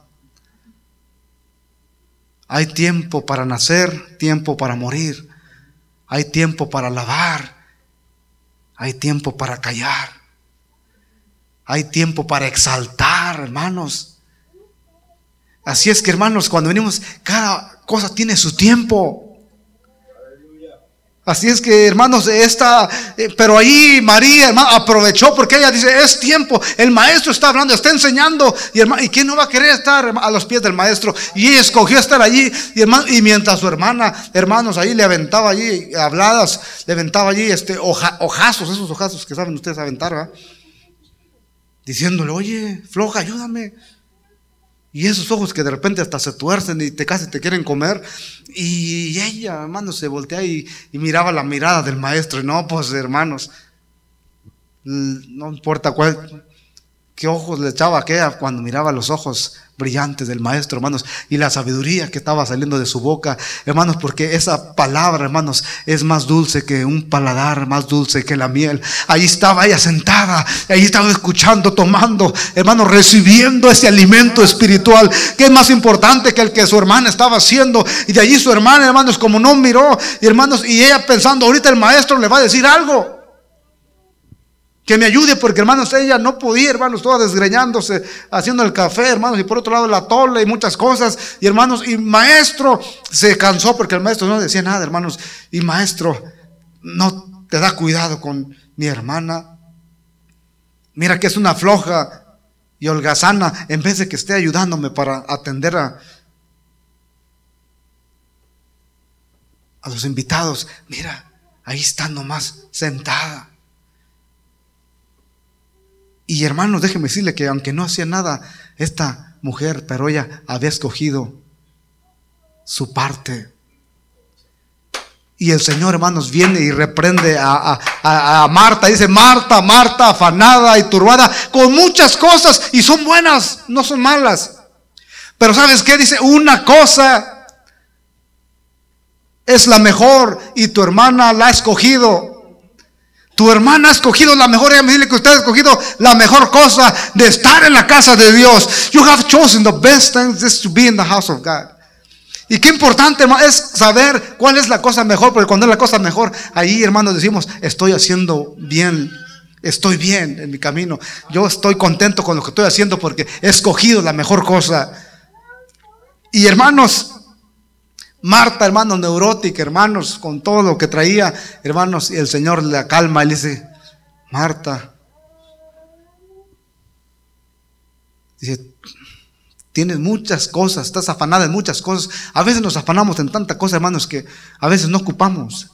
S1: Hay tiempo para nacer, tiempo para morir. Hay tiempo para lavar. Hay tiempo para callar. Hay tiempo para exaltar, hermanos. Así es que, hermanos, cuando venimos, cada cosa tiene su tiempo. Así es que, hermanos, esta, eh, pero ahí María, hermano, aprovechó porque ella dice, es tiempo, el maestro está hablando, está enseñando, y hermano, ¿y quién no va a querer estar a los pies del maestro? Y ella escogió estar allí, y hermano, y mientras su hermana, hermanos, ahí le aventaba allí habladas, le aventaba allí este esos hojazos que saben ustedes aventar, ¿verdad? Diciéndole, oye, floja, ayúdame. Y esos ojos que de repente hasta se tuercen y te casi te quieren comer. Y ella, hermano, se voltea y, miraba la mirada del maestro. Y no, pues hermanos, no importa cuál, qué ojos le echaba aquella cuando miraba los ojos brillantes del maestro, hermanos, y la sabiduría que estaba saliendo de su boca, hermanos, porque esa palabra, hermanos, es más dulce que un paladar, más dulce que la miel. Ahí estaba ella sentada, ahí estaba escuchando, tomando, hermanos, recibiendo ese alimento espiritual, que es más importante que el que su hermana estaba haciendo. Y de allí su hermana, hermanos, como no miró, hermanos, y ella pensando, ahorita el maestro le va a decir algo que me ayude, porque hermanos, ella no podía, hermanos, toda desgreñándose, haciendo el café, hermanos, y por otro lado la tola y muchas cosas, y hermanos, y maestro se cansó porque el maestro no decía nada, hermanos, y maestro, no te da cuidado con mi hermana, mira que es una floja y holgazana, en vez de que esté ayudándome para atender a, a los invitados, mira, ahí está nomás sentada. Y hermanos, déjeme decirle que aunque no hacía nada esta mujer, pero ella había escogido su parte. Y el Señor, hermanos, viene y reprende a, a, Marta. Dice, Marta, Marta, afanada y turbada, con muchas cosas. Y son buenas, no son malas. Pero ¿sabes qué? Dice, una cosa es la mejor y tu hermana la ha escogido. Tu hermana ha escogido la mejor, dice que usted ha escogido la mejor cosa de estar en la casa de Dios. You have chosen the best things to be in the house of God. Y qué importante es saber cuál es la cosa mejor, porque cuando es la cosa mejor, ahí hermanos decimos, estoy haciendo bien, estoy bien en mi camino. Yo estoy contento con lo que estoy haciendo porque he escogido la mejor cosa. Y hermanos, Marta, hermanos, neurótica, hermanos, con todo lo que traía, hermanos, y el Señor le calma y le dice, Marta, dice, tienes muchas cosas, estás afanada en muchas cosas. A veces nos afanamos en tanta cosa, hermanos, que a veces no ocupamos.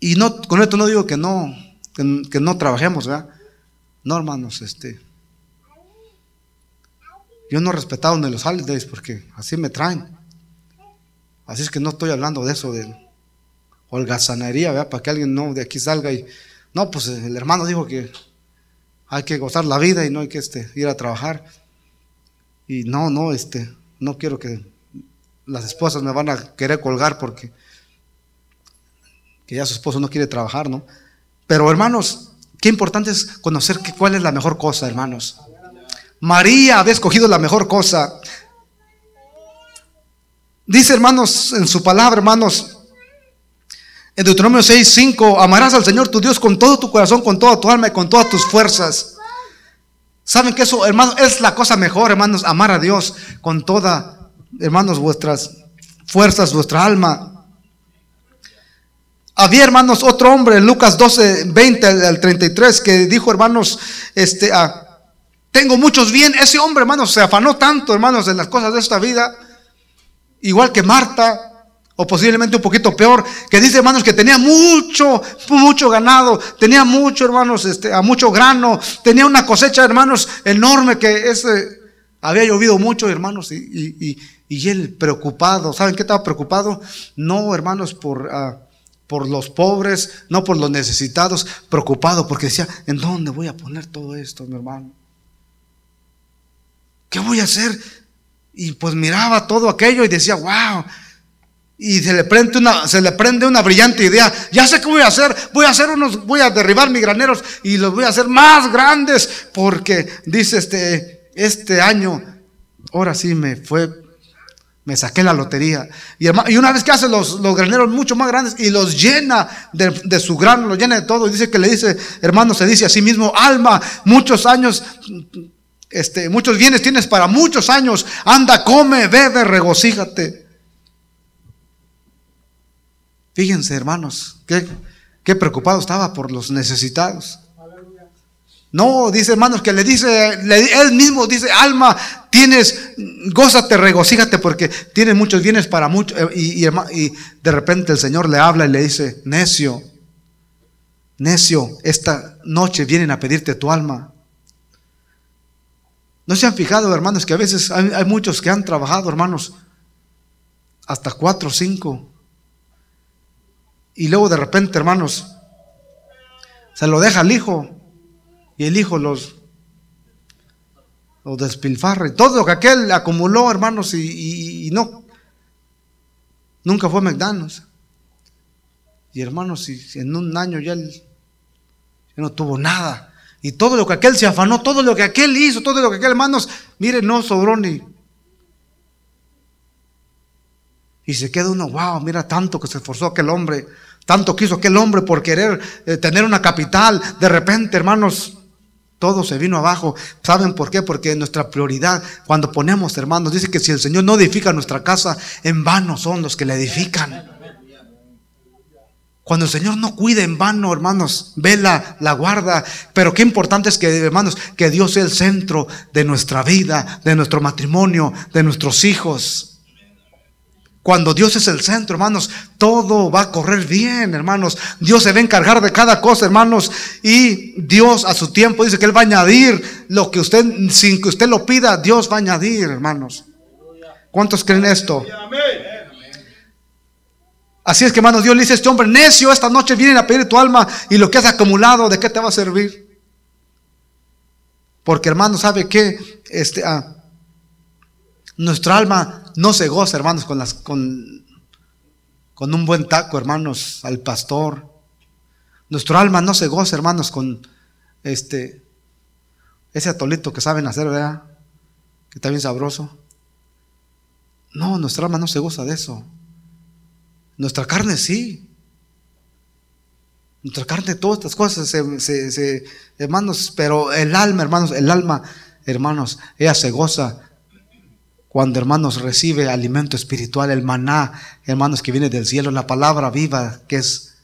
S1: Y no, con esto no digo que no, que, que no trabajemos, ¿verdad? No, hermanos, este. Yo no he respetado ni los holidays porque así me traen. Así es que no estoy hablando de eso, de holgazanería, ¿verdad? Para que alguien no de aquí salga y no, pues el hermano dijo que hay que gozar la vida y no hay que este, ir a trabajar. Y no, no, este, no quiero que las esposas me van a querer colgar porque que ya su esposo no quiere trabajar, ¿no? Pero hermanos, qué importante es conocer que, cuál es la mejor cosa, hermanos. María había escogido la mejor cosa. Dice, hermanos, en su palabra, hermanos, en Deuteronomio 6, 5, amarás al Señor tu Dios con todo tu corazón, con toda tu alma y con todas tus fuerzas. ¿Saben que eso, hermanos, es la cosa mejor, hermanos, amar a Dios con toda, hermanos, vuestras fuerzas, vuestra alma? Había, hermanos, otro hombre, en Lucas 12, 20 al 33, que dijo, hermanos, este, ah, tengo muchos bienes. Ese hombre, hermanos, se afanó tanto, hermanos, en las cosas de esta vida, igual que Marta, o posiblemente un poquito peor, que dice, hermanos, que tenía mucho, mucho ganado, tenía mucho, hermanos, este, a mucho grano, tenía una cosecha, hermanos, enorme, que ese, había llovido mucho, hermanos, y, y, y, él preocupado, ¿saben qué estaba preocupado? No, hermanos, por, uh, por los pobres, no por los necesitados, preocupado, porque decía, ¿en dónde voy a poner todo esto, mi hermano? ¿Qué voy a hacer? Y pues miraba todo aquello y decía, wow, y se le prende una, se le prende una brillante idea. Ya sé qué voy a hacer. Voy a hacer unos, voy a derribar mis graneros y los voy a hacer más grandes. Porque dice este, este año, ahora sí me fue, me saqué la lotería. Y, una vez que hace los, los, graneros mucho más grandes y los llena de, de, su grano, los llena de todo. Y dice que le dice, hermano, se dice a sí mismo, alma, muchos años, este, muchos bienes tienes para muchos años. Anda, come, bebe, regocíjate. Fíjense, hermanos, qué, preocupado estaba por los necesitados. No, dice hermanos, que le dice, él mismo dice, alma, tienes, gózate, regocíjate porque tienes muchos bienes para muchos. Eh, y, de repente el Señor le habla y le dice, necio, necio, esta noche vienen a pedirte tu alma. ¿No se han fijado, hermanos, que a veces hay, muchos que han trabajado, hermanos, hasta cuatro o cinco y luego de repente, hermanos, se lo deja al hijo. Y el hijo los, los despilfarra. Y todo lo que aquel acumuló, hermanos, y, no. Nunca fue McDonald's. Y hermanos, y, en un año ya él ya no tuvo nada. Y todo lo que aquel se afanó, todo lo que aquel hizo, todo lo que aquel, hermanos, mire, no sobró ni. Y se queda uno, wow, mira tanto que se esforzó aquel hombre tanto quiso aquel hombre por querer eh, tener una capital. De repente, hermanos, todo se vino abajo. ¿Saben por qué? Porque nuestra prioridad, cuando ponemos, hermanos, dice que si el Señor no edifica nuestra casa, en vano son los que la edifican. Cuando el Señor no cuida en vano, hermanos, vela, la guarda. Pero qué importante es que, hermanos, que Dios sea el centro de nuestra vida, de nuestro matrimonio, de nuestros hijos. Cuando Dios es el centro, hermanos, todo va a correr bien, hermanos. Dios se va a encargar de cada cosa, hermanos. Y Dios a su tiempo dice que Él va a añadir lo que usted, sin que usted lo pida, Dios va a añadir, hermanos. ¿Cuántos creen esto? Así es que, hermanos, Dios le dice a este hombre, necio, esta noche vienen a pedir tu alma y lo que has acumulado, ¿de qué te va a servir? Porque, hermano, ¿sabe qué? Este, ah, nuestra alma no se goza, hermanos, con, las, con, con un buen taco, hermanos, al pastor. Nuestro alma no se goza, hermanos, con este ese atolito que saben hacer, ¿verdad? Que está bien sabroso. No, nuestra alma no se goza de eso. Nuestra carne sí. Nuestra carne, todas estas cosas, se, hermanos, pero el alma, hermanos, el alma, hermanos, ella se goza cuando, hermanos, recibe alimento espiritual, el maná, hermanos, que viene del cielo, la palabra viva que es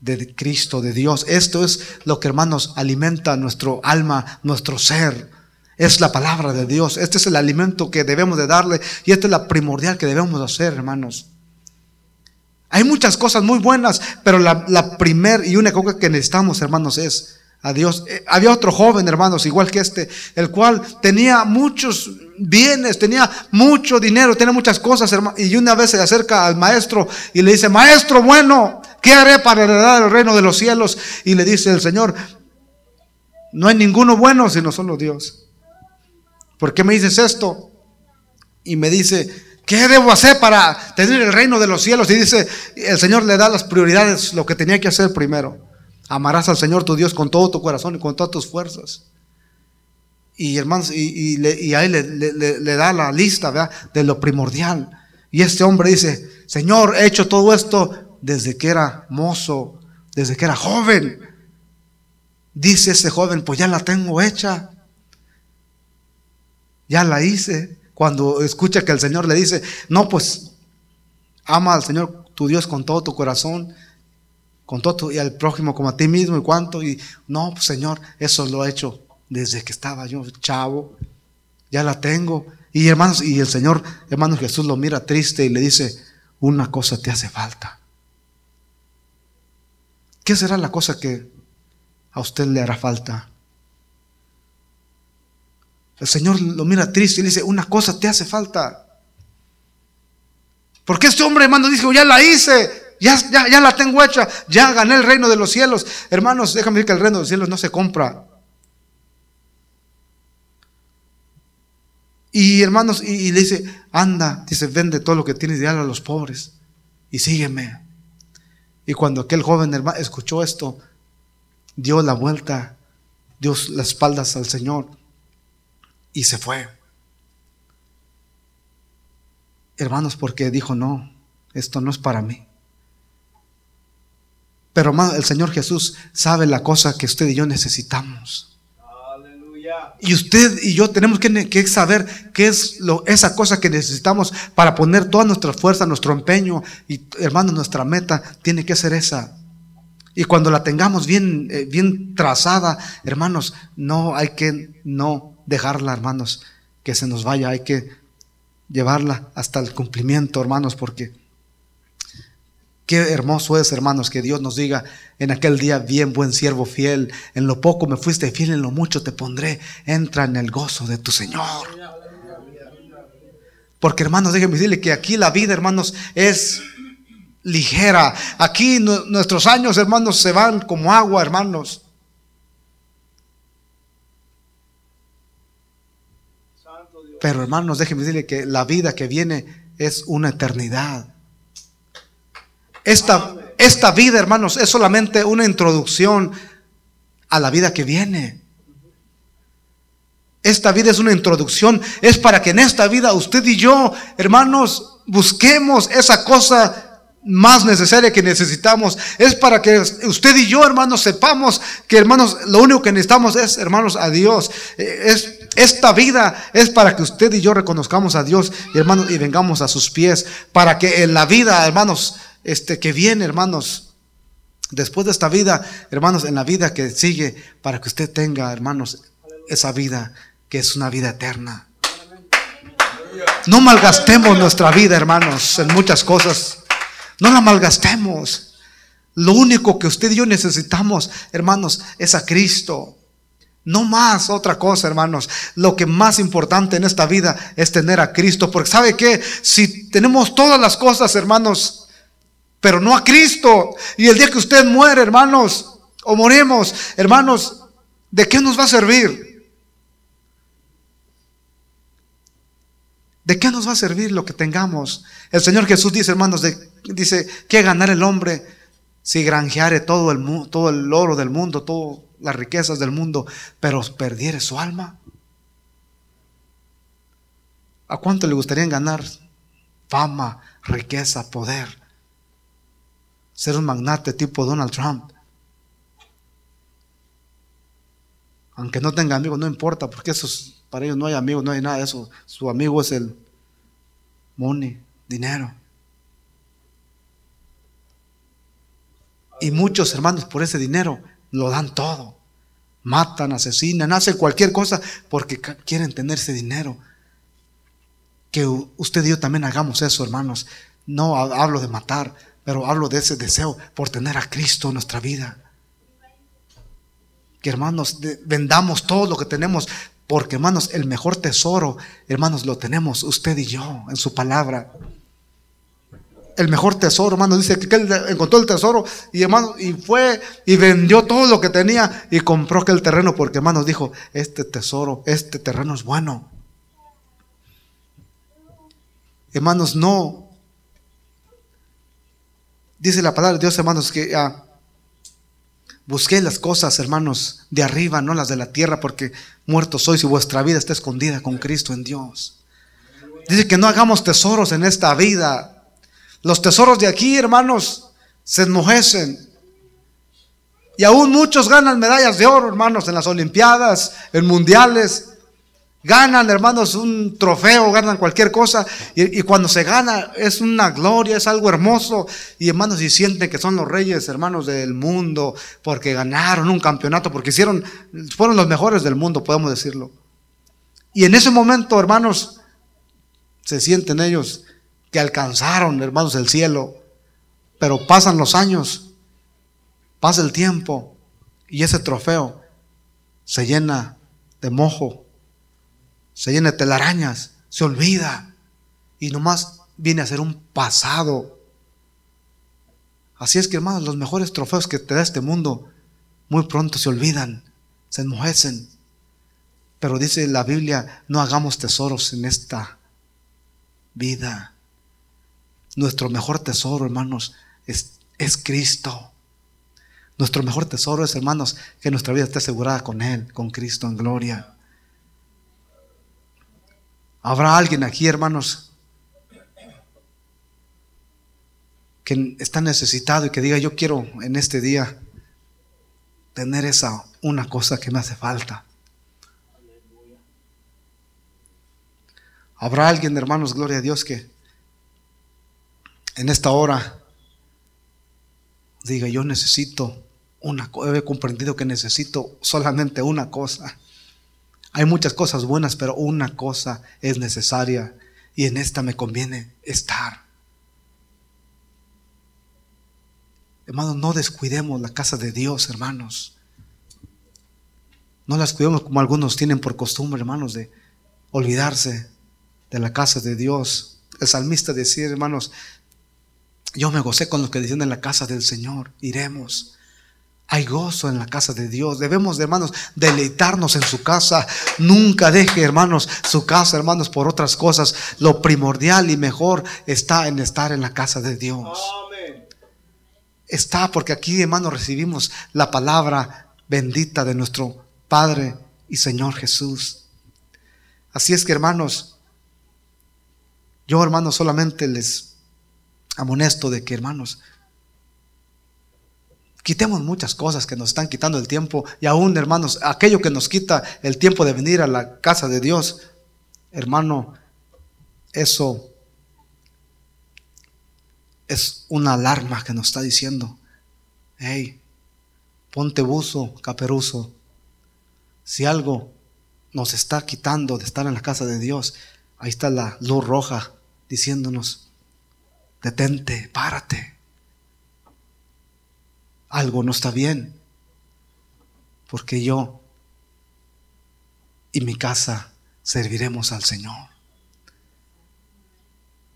S1: de Cristo, de Dios. Esto es lo que, hermanos, alimenta nuestro alma, nuestro ser. Es la palabra de Dios. Este es el alimento que debemos de darle y esta es la primordial que debemos hacer, hermanos. Hay muchas cosas muy buenas, pero la, primera y única cosa que necesitamos, hermanos, es a Dios. Eh, había otro joven, hermanos, igual que este, el cual tenía muchos bienes, tenía mucho dinero, tenía muchas cosas. Y una vez se acerca al maestro y le dice, maestro bueno, ¿qué haré para heredar el reino de los cielos? Y le dice el Señor, no hay ninguno bueno sino solo Dios. ¿Por qué me dices esto? Y me dice, ¿qué debo hacer para tener el reino de los cielos? Y dice, el Señor le da las prioridades, lo que tenía que hacer primero. Amarás al Señor tu Dios con todo tu corazón y con todas tus fuerzas. Y hermanos, y, ahí le, da la lista de lo primordial. Y este hombre dice, Señor, he hecho todo esto desde que era mozo, desde que era joven. Dice ese joven, pues ya la tengo hecha. Ya la hice. Cuando escucha que el Señor le dice, no, pues ama al Señor tu Dios con todo tu corazón con todo y al prójimo como a ti mismo y cuánto. Y no, pues, Señor, eso lo he hecho desde que estaba yo chavo. Ya la tengo. Y hermanos, y el Señor, hermanos, Jesús lo mira triste y le dice, una cosa te hace falta. ¿Qué será la cosa que a usted le hará falta? El Señor lo mira triste y le dice, una cosa te hace falta. Porque este hombre, hermano, dijo, ya la hice, ya, ya, la tengo hecha, ya gané el reino de los cielos. Hermanos, déjame decir que el reino de los cielos no se compra. Y hermanos, y, le dice, anda, dice, vende todo lo que tienes y dale a los pobres y sígueme. Y cuando aquel joven hermano escuchó esto, dio la vuelta, dio las espaldas al Señor y se fue. Hermanos, porque dijo, no, esto no es para mí. Pero el Señor Jesús sabe la cosa que usted y yo necesitamos. Y usted y yo tenemos que, saber qué es lo, esa cosa que necesitamos para poner toda nuestra fuerza, nuestro empeño y hermano, nuestra meta tiene que ser esa. Y cuando la tengamos bien, eh, bien trazada, hermanos, no hay que no dejarla, hermanos, que se nos vaya, hay que llevarla hasta el cumplimiento, hermanos, porque Qué hermoso es, hermanos, que Dios nos diga en aquel día, bien buen siervo fiel, en lo poco me fuiste fiel, en lo mucho te pondré, entra en el gozo de tu Señor. Porque hermanos, déjenme decirle que aquí la vida, hermanos, es ligera. Aquí nuestros años, hermanos, se van como agua, hermanos. Pero hermanos, déjenme decirle que la vida que viene es una eternidad. Esta, esta vida, hermanos, es solamente una introducción a la vida que viene. Esta vida es una introducción, es para que en esta vida usted y yo, hermanos, busquemos esa cosa más necesaria que necesitamos. Es para que usted y yo, hermanos, sepamos que, hermanos, lo único que necesitamos es, hermanos, a Dios. Es, esta vida es para que usted y yo reconozcamos a Dios, hermanos, y vengamos a sus pies. Para que en la vida, hermanos, este, que viene, hermanos, después de esta vida, hermanos, en la vida que sigue, para que usted tenga, hermanos, esa vida que es una vida eterna. No malgastemos nuestra vida, hermanos, en muchas cosas. No la malgastemos. Lo único que usted y yo necesitamos, hermanos, es a Cristo. No más otra cosa, hermanos. Lo que más importante en esta vida es tener a Cristo. Porque sabe que si tenemos todas las cosas, hermanos, pero no a Cristo. Y el día que usted muere, hermanos, o morimos, hermanos, ¿de qué nos va a servir? ¿De qué nos va a servir lo que tengamos? El Señor Jesús dice, hermanos, dice, ¿qué ganar el hombre si granjeare todo el, todo el oro del mundo, todas las riquezas del mundo, pero perdiere su alma? ¿A cuánto le gustaría ganar fama, riqueza, poder? ser un magnate tipo Donald Trump. Aunque no tenga amigos, no importa, porque esos, para ellos no hay amigos, no hay nada de eso. Su amigo es el money, dinero. Y muchos hermanos por ese dinero lo dan todo. Matan, asesinan, hacen cualquier cosa porque quieren tener ese dinero. Que usted y yo también hagamos eso, hermanos. No hablo de matar, pero hablo de ese deseo por tener a Cristo en nuestra vida. que hermanos, vendamos todo lo que tenemos, porque hermanos, el mejor tesoro, hermanos, lo tenemos usted y yo en su palabra. El mejor tesoro, hermanos, dice que él encontró el tesoro y hermanos, y fue y vendió todo lo que tenía y compró aquel terreno porque hermanos dijo, este tesoro, este terreno es bueno. Hermanos, no. Dice la palabra de Dios, hermanos, que ah, busqué las cosas, hermanos, de arriba, no las de la tierra, porque muertos sois y vuestra vida está escondida con Cristo en Dios. Dice que no hagamos tesoros en esta vida. Los tesoros de aquí, hermanos, se enmojecen. Y aún muchos ganan medallas de oro, hermanos, en las Olimpiadas, en mundiales ganan, hermanos, un trofeo, ganan cualquier cosa. Y, cuando se gana es una gloria, es algo hermoso. Y hermanos, y sienten que son los reyes, hermanos, del mundo, porque ganaron un campeonato, porque hicieron, fueron los mejores del mundo, podemos decirlo. Y en ese momento, hermanos, se sienten ellos que alcanzaron, hermanos, el cielo. Pero pasan los años, pasa el tiempo, y ese trofeo se llena de mojo se llena de telarañas, se olvida y nomás viene a ser un pasado. Así es que, hermanos, los mejores trofeos que te da este mundo muy pronto se olvidan, se enmojecen. Pero dice la Biblia, no hagamos tesoros en esta vida. Nuestro mejor tesoro, hermanos, es, es Cristo. Nuestro mejor tesoro es, hermanos, que nuestra vida esté asegurada con Él, con Cristo en gloria. Habrá alguien aquí, hermanos, que está necesitado y que diga, yo quiero en este día tener esa una cosa que me hace falta. Habrá alguien, hermanos, gloria a Dios, que en esta hora diga, yo necesito una cosa, he comprendido que necesito solamente una cosa. Hay muchas cosas buenas, pero una cosa es necesaria y en esta me conviene estar. Hermanos, no descuidemos la casa de Dios, hermanos. No las cuidemos como algunos tienen por costumbre, hermanos, de olvidarse de la casa de Dios. El salmista decía, hermanos, yo me gocé con los que decían en la casa del Señor, iremos. Hay gozo en la casa de Dios. Debemos, hermanos, deleitarnos en su casa. Nunca deje, hermanos, su casa, hermanos, por otras cosas. Lo primordial y mejor está en estar en la casa de Dios. Está porque aquí, hermanos, recibimos la palabra bendita de nuestro Padre y Señor Jesús. Así es que, hermanos, yo, hermanos, solamente les amonesto de que, hermanos, Quitemos muchas cosas que nos están quitando el tiempo y aún, hermanos, aquello que nos quita el tiempo de venir a la casa de Dios, hermano, eso es una alarma que nos está diciendo, hey, ponte buzo, caperuzo. Si algo nos está quitando de estar en la casa de Dios, ahí está la luz roja diciéndonos, detente, párate algo no está bien, porque yo y mi casa serviremos al Señor.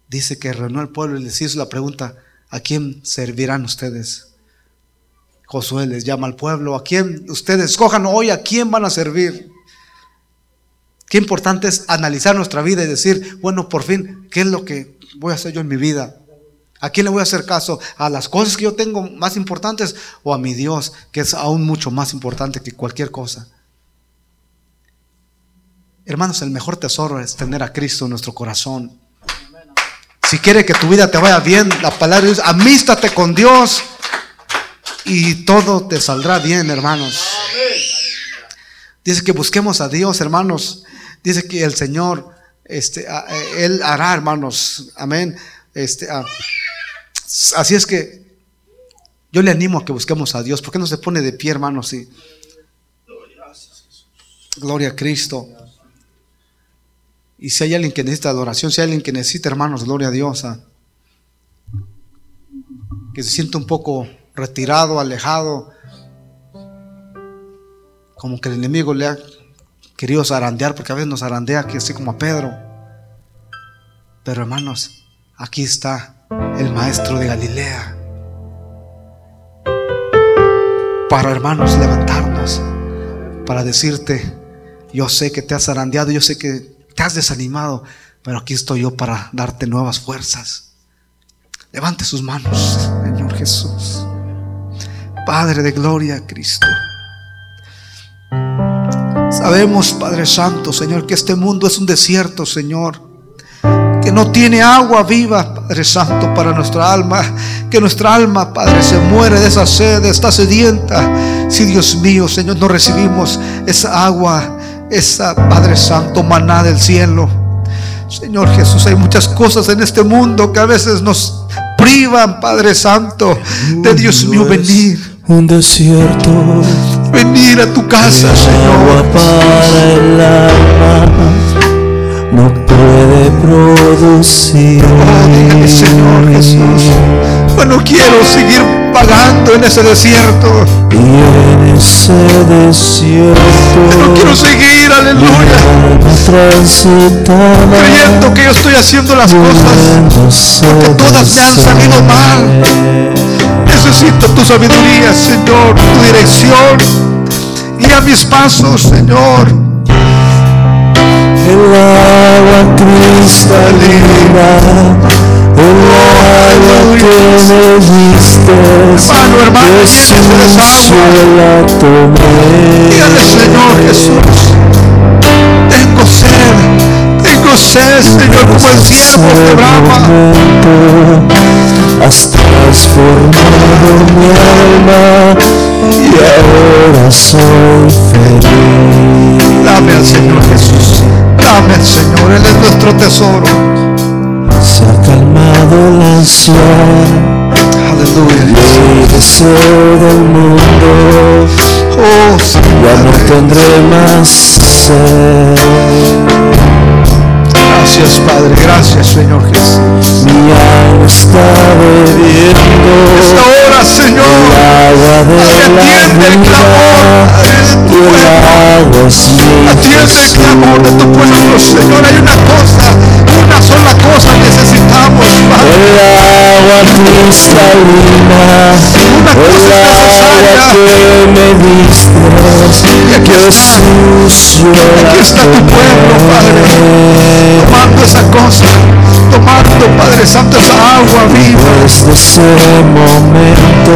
S1: Dice que reunió al pueblo y les hizo la pregunta, ¿a quién servirán ustedes? Josué les llama al pueblo, ¿a quién ustedes escojan hoy a quién van a servir? Qué importante es analizar nuestra vida y decir, bueno, por fin, ¿qué es lo que voy a hacer yo en mi vida? ¿A quién le voy a hacer caso? ¿A las cosas que yo tengo más importantes o a mi Dios, que es aún mucho más importante que cualquier cosa? Hermanos, el mejor tesoro es tener a Cristo en nuestro corazón. Si quiere que tu vida te vaya bien, la palabra de Dios, amístate con Dios y todo te saldrá bien, hermanos. Dice que busquemos a Dios, hermanos. Dice que el Señor, este, eh, Él hará, hermanos. Amén. Este, Así es que yo le animo a que busquemos a Dios. ¿Por qué no se pone de pie, hermanos? Sí. Gloria a Cristo. Y si hay alguien que necesita adoración, si hay alguien que necesita, hermanos, gloria a Dios. Ah, que se siente un poco retirado, alejado. como que el enemigo le ha querido zarandear, porque a veces nos zarandea aquí así como a Pedro. Pero hermanos, aquí está el maestro de Galilea. Para hermanos levantarnos, para decirte, yo sé que te has zarandeado, yo sé que te has desanimado, pero aquí estoy yo para darte nuevas fuerzas. Levante sus manos, Señor Jesús. Padre de gloria, Cristo. Sabemos, Padre Santo, Señor, que este mundo es un desierto, Señor. Que no tiene agua viva, Padre Santo, para nuestra alma. Que nuestra alma, Padre, se muere de esa sed, está sedienta. Si Dios mío, Señor, no recibimos esa agua, esa, Padre Santo, maná del cielo. Señor Jesús, hay muchas cosas en este mundo que a veces nos privan, Padre Santo, de Dios mío venir.
S3: Un desierto,
S1: Venir a tu casa,
S3: agua
S1: Señor.
S3: para el alma, no puede producir.
S1: Señor Jesús. Yo no quiero seguir pagando en ese desierto.
S3: Y en ese desierto,
S1: Yo no quiero seguir, aleluya, creyendo que yo estoy haciendo las cosas porque todas me han salido mal. Necesito tu sabiduría, Señor, tu dirección. Guía mis pasos, Señor.
S3: El agua cristalina, el agua que me diste,
S1: Hermano, hermano,
S3: Jesús,
S1: de
S3: yo la tomé.
S1: Dígale, Señor Jesús. Tengo sed, tengo sed, Señor, como el siervo brama.
S3: momento has transformado mi alma y ahora soy feliz.
S1: Dame al Señor Jesús. Dame al Señor, Él es nuestro tesoro.
S3: Se ha calmado la ansiedad
S1: Aleluya.
S3: y deseo del mundo.
S1: Oh,
S3: Ya no tendré más sed.
S1: Gracias, Padre. Gracias, Señor Jesús.
S3: Mi alma está bebiendo
S1: Esta hora, Señor. atiende el clamor, de tu pueblo. Atiende el clamor de tu pueblo, Señor. Hay una cosa, una sola cosa necesitamos, Padre.
S3: El agua cristalina,
S1: Una cosa
S3: que me diste,
S1: Y aquí
S3: Jesús,
S1: aquí está tu pueblo, Padre. tomando esa cosa, tomando, Padre Santo, esa agua viva.
S3: Desde ese momento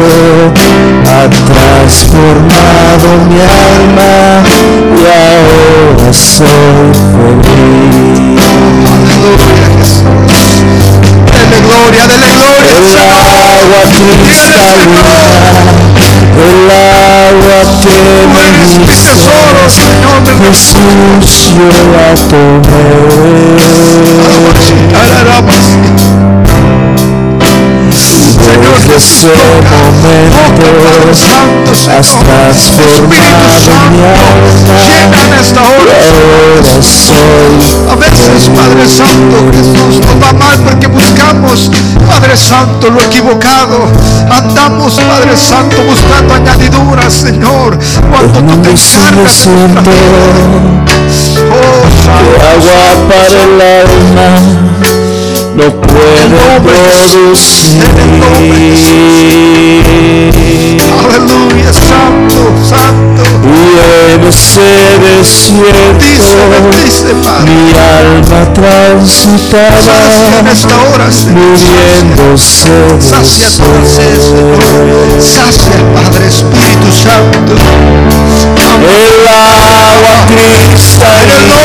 S3: ha transformado mi alma y ahora soy feliz.
S1: Jesús. Dele gloria, dele gloria,
S3: El
S1: Señor.
S3: el agua que
S1: Tú eres mi tesoro, Señor. de
S3: Jesús yo la. Desde ese momento
S1: Padre Santo,
S3: has transformado mi
S1: Santo,
S3: alma
S1: llena en esta
S3: y
S1: hora.
S3: ahora soy
S1: A veces, Padre Santo, Jesús nos va mal porque buscamos, Padre Santo, lo equivocado. Andamos, Padre Santo, buscando añadiduras, Señor. Cuando tú te encargas de nuestra vida. Oh, Santo,
S3: agua para el alma
S1: el nombre de Aleluya, Santo, Santo.
S3: y en ese desierto
S1: bendice,
S3: mi alma transitada
S1: Sacia en esta hora,
S3: muriéndose
S1: Sacia Señor. Sacia el Padre Espíritu Santo.
S3: El agua cristalina,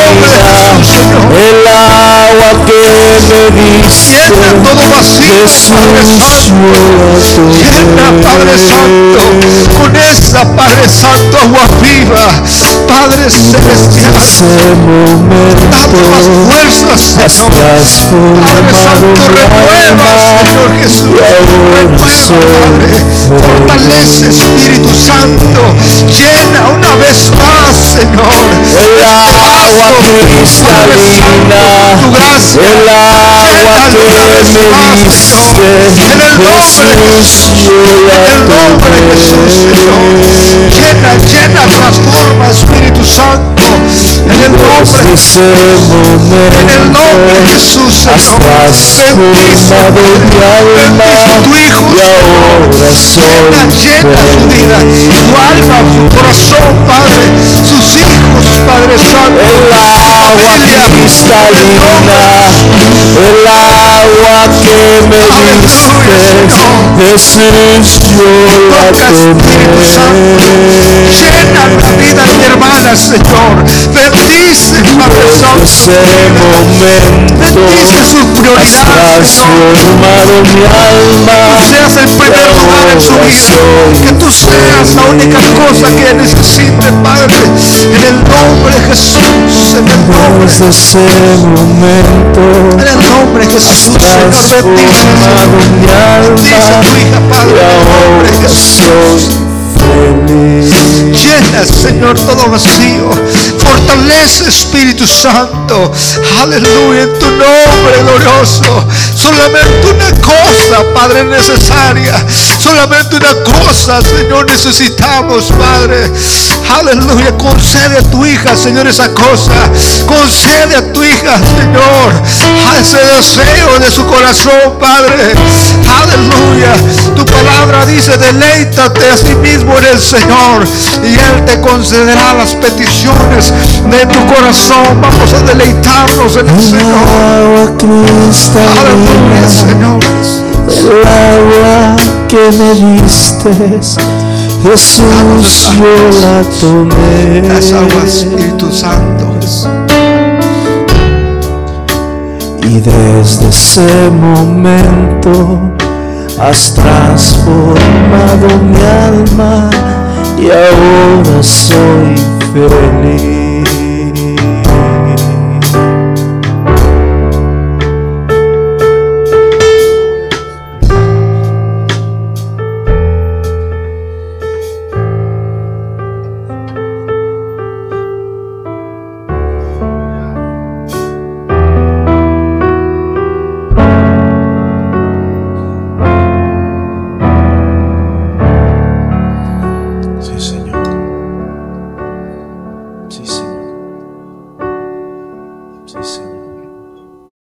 S3: el agua que me diste,
S1: Llena todo vacío, Padre Santo. Llena, Padre Santo, con esa, Padre Santo, agua viva. Padre Celestial, dame más fuerzas, Señor. Padre Santo, renueva, Señor Jesús.
S3: ahora
S1: Padre. Fortalece, Espíritu Santo. Llena una vez más, Señor.
S3: El agua cristalina,
S1: Tu gracia. wà lórí ẹsẹ̀
S3: mi
S1: Llena, llena, transforma Espíritu Santo. En el nombre
S3: Desde ese
S1: En el nombre de Jesús, Señor.
S3: Alma
S1: bendice tu Hijo,
S3: soy
S1: Llena, llena su vida, su alma, su corazón, Padre, sus hijos, Padre Santo.
S3: El agua cristalina, el agua que me diste, Jesús, yo la
S1: Espíritu Santo. Llena la vida de mi hermana, Señor. Bendice, Padre Santo.
S3: Ese momento
S1: Bendice sus prioridades,
S3: transformado mi alma
S1: seas el primer lugar en su vida. Que tú seas la única cosa que necesite, Padre. En el nombre de Jesús. En el nombre,
S3: ese momento
S1: en el nombre de Jesús, Señor. Bendice.
S3: transformado mi
S1: Bendice a
S3: alma
S1: tu hija, Padre. En el nombre de Jesús. Llena, Señor, todo vacío. Fortalece, Espíritu Santo. Aleluya, en tu nombre glorioso. Solamente una cosa, Padre, necesaria. Solamente una cosa, Señor, necesitamos, Padre. Aleluya, concede a tu hija, Señor, esa cosa. Concede a tu hija, Señor, a ese deseo de su corazón, Padre. Aleluya. Tu palabra dice, deleítate a sí mismo en el Señor y Él te concederá las peticiones de tu corazón. Vamos a deleitarnos en el Señor.
S3: agua
S1: Aleluya, Señor.
S3: el agua que me diste, Jesús, yo la tomé.
S1: Las aguas, Espíritu Santo.
S3: Y desde ese momento has transformado mi alma y ahora soy feliz.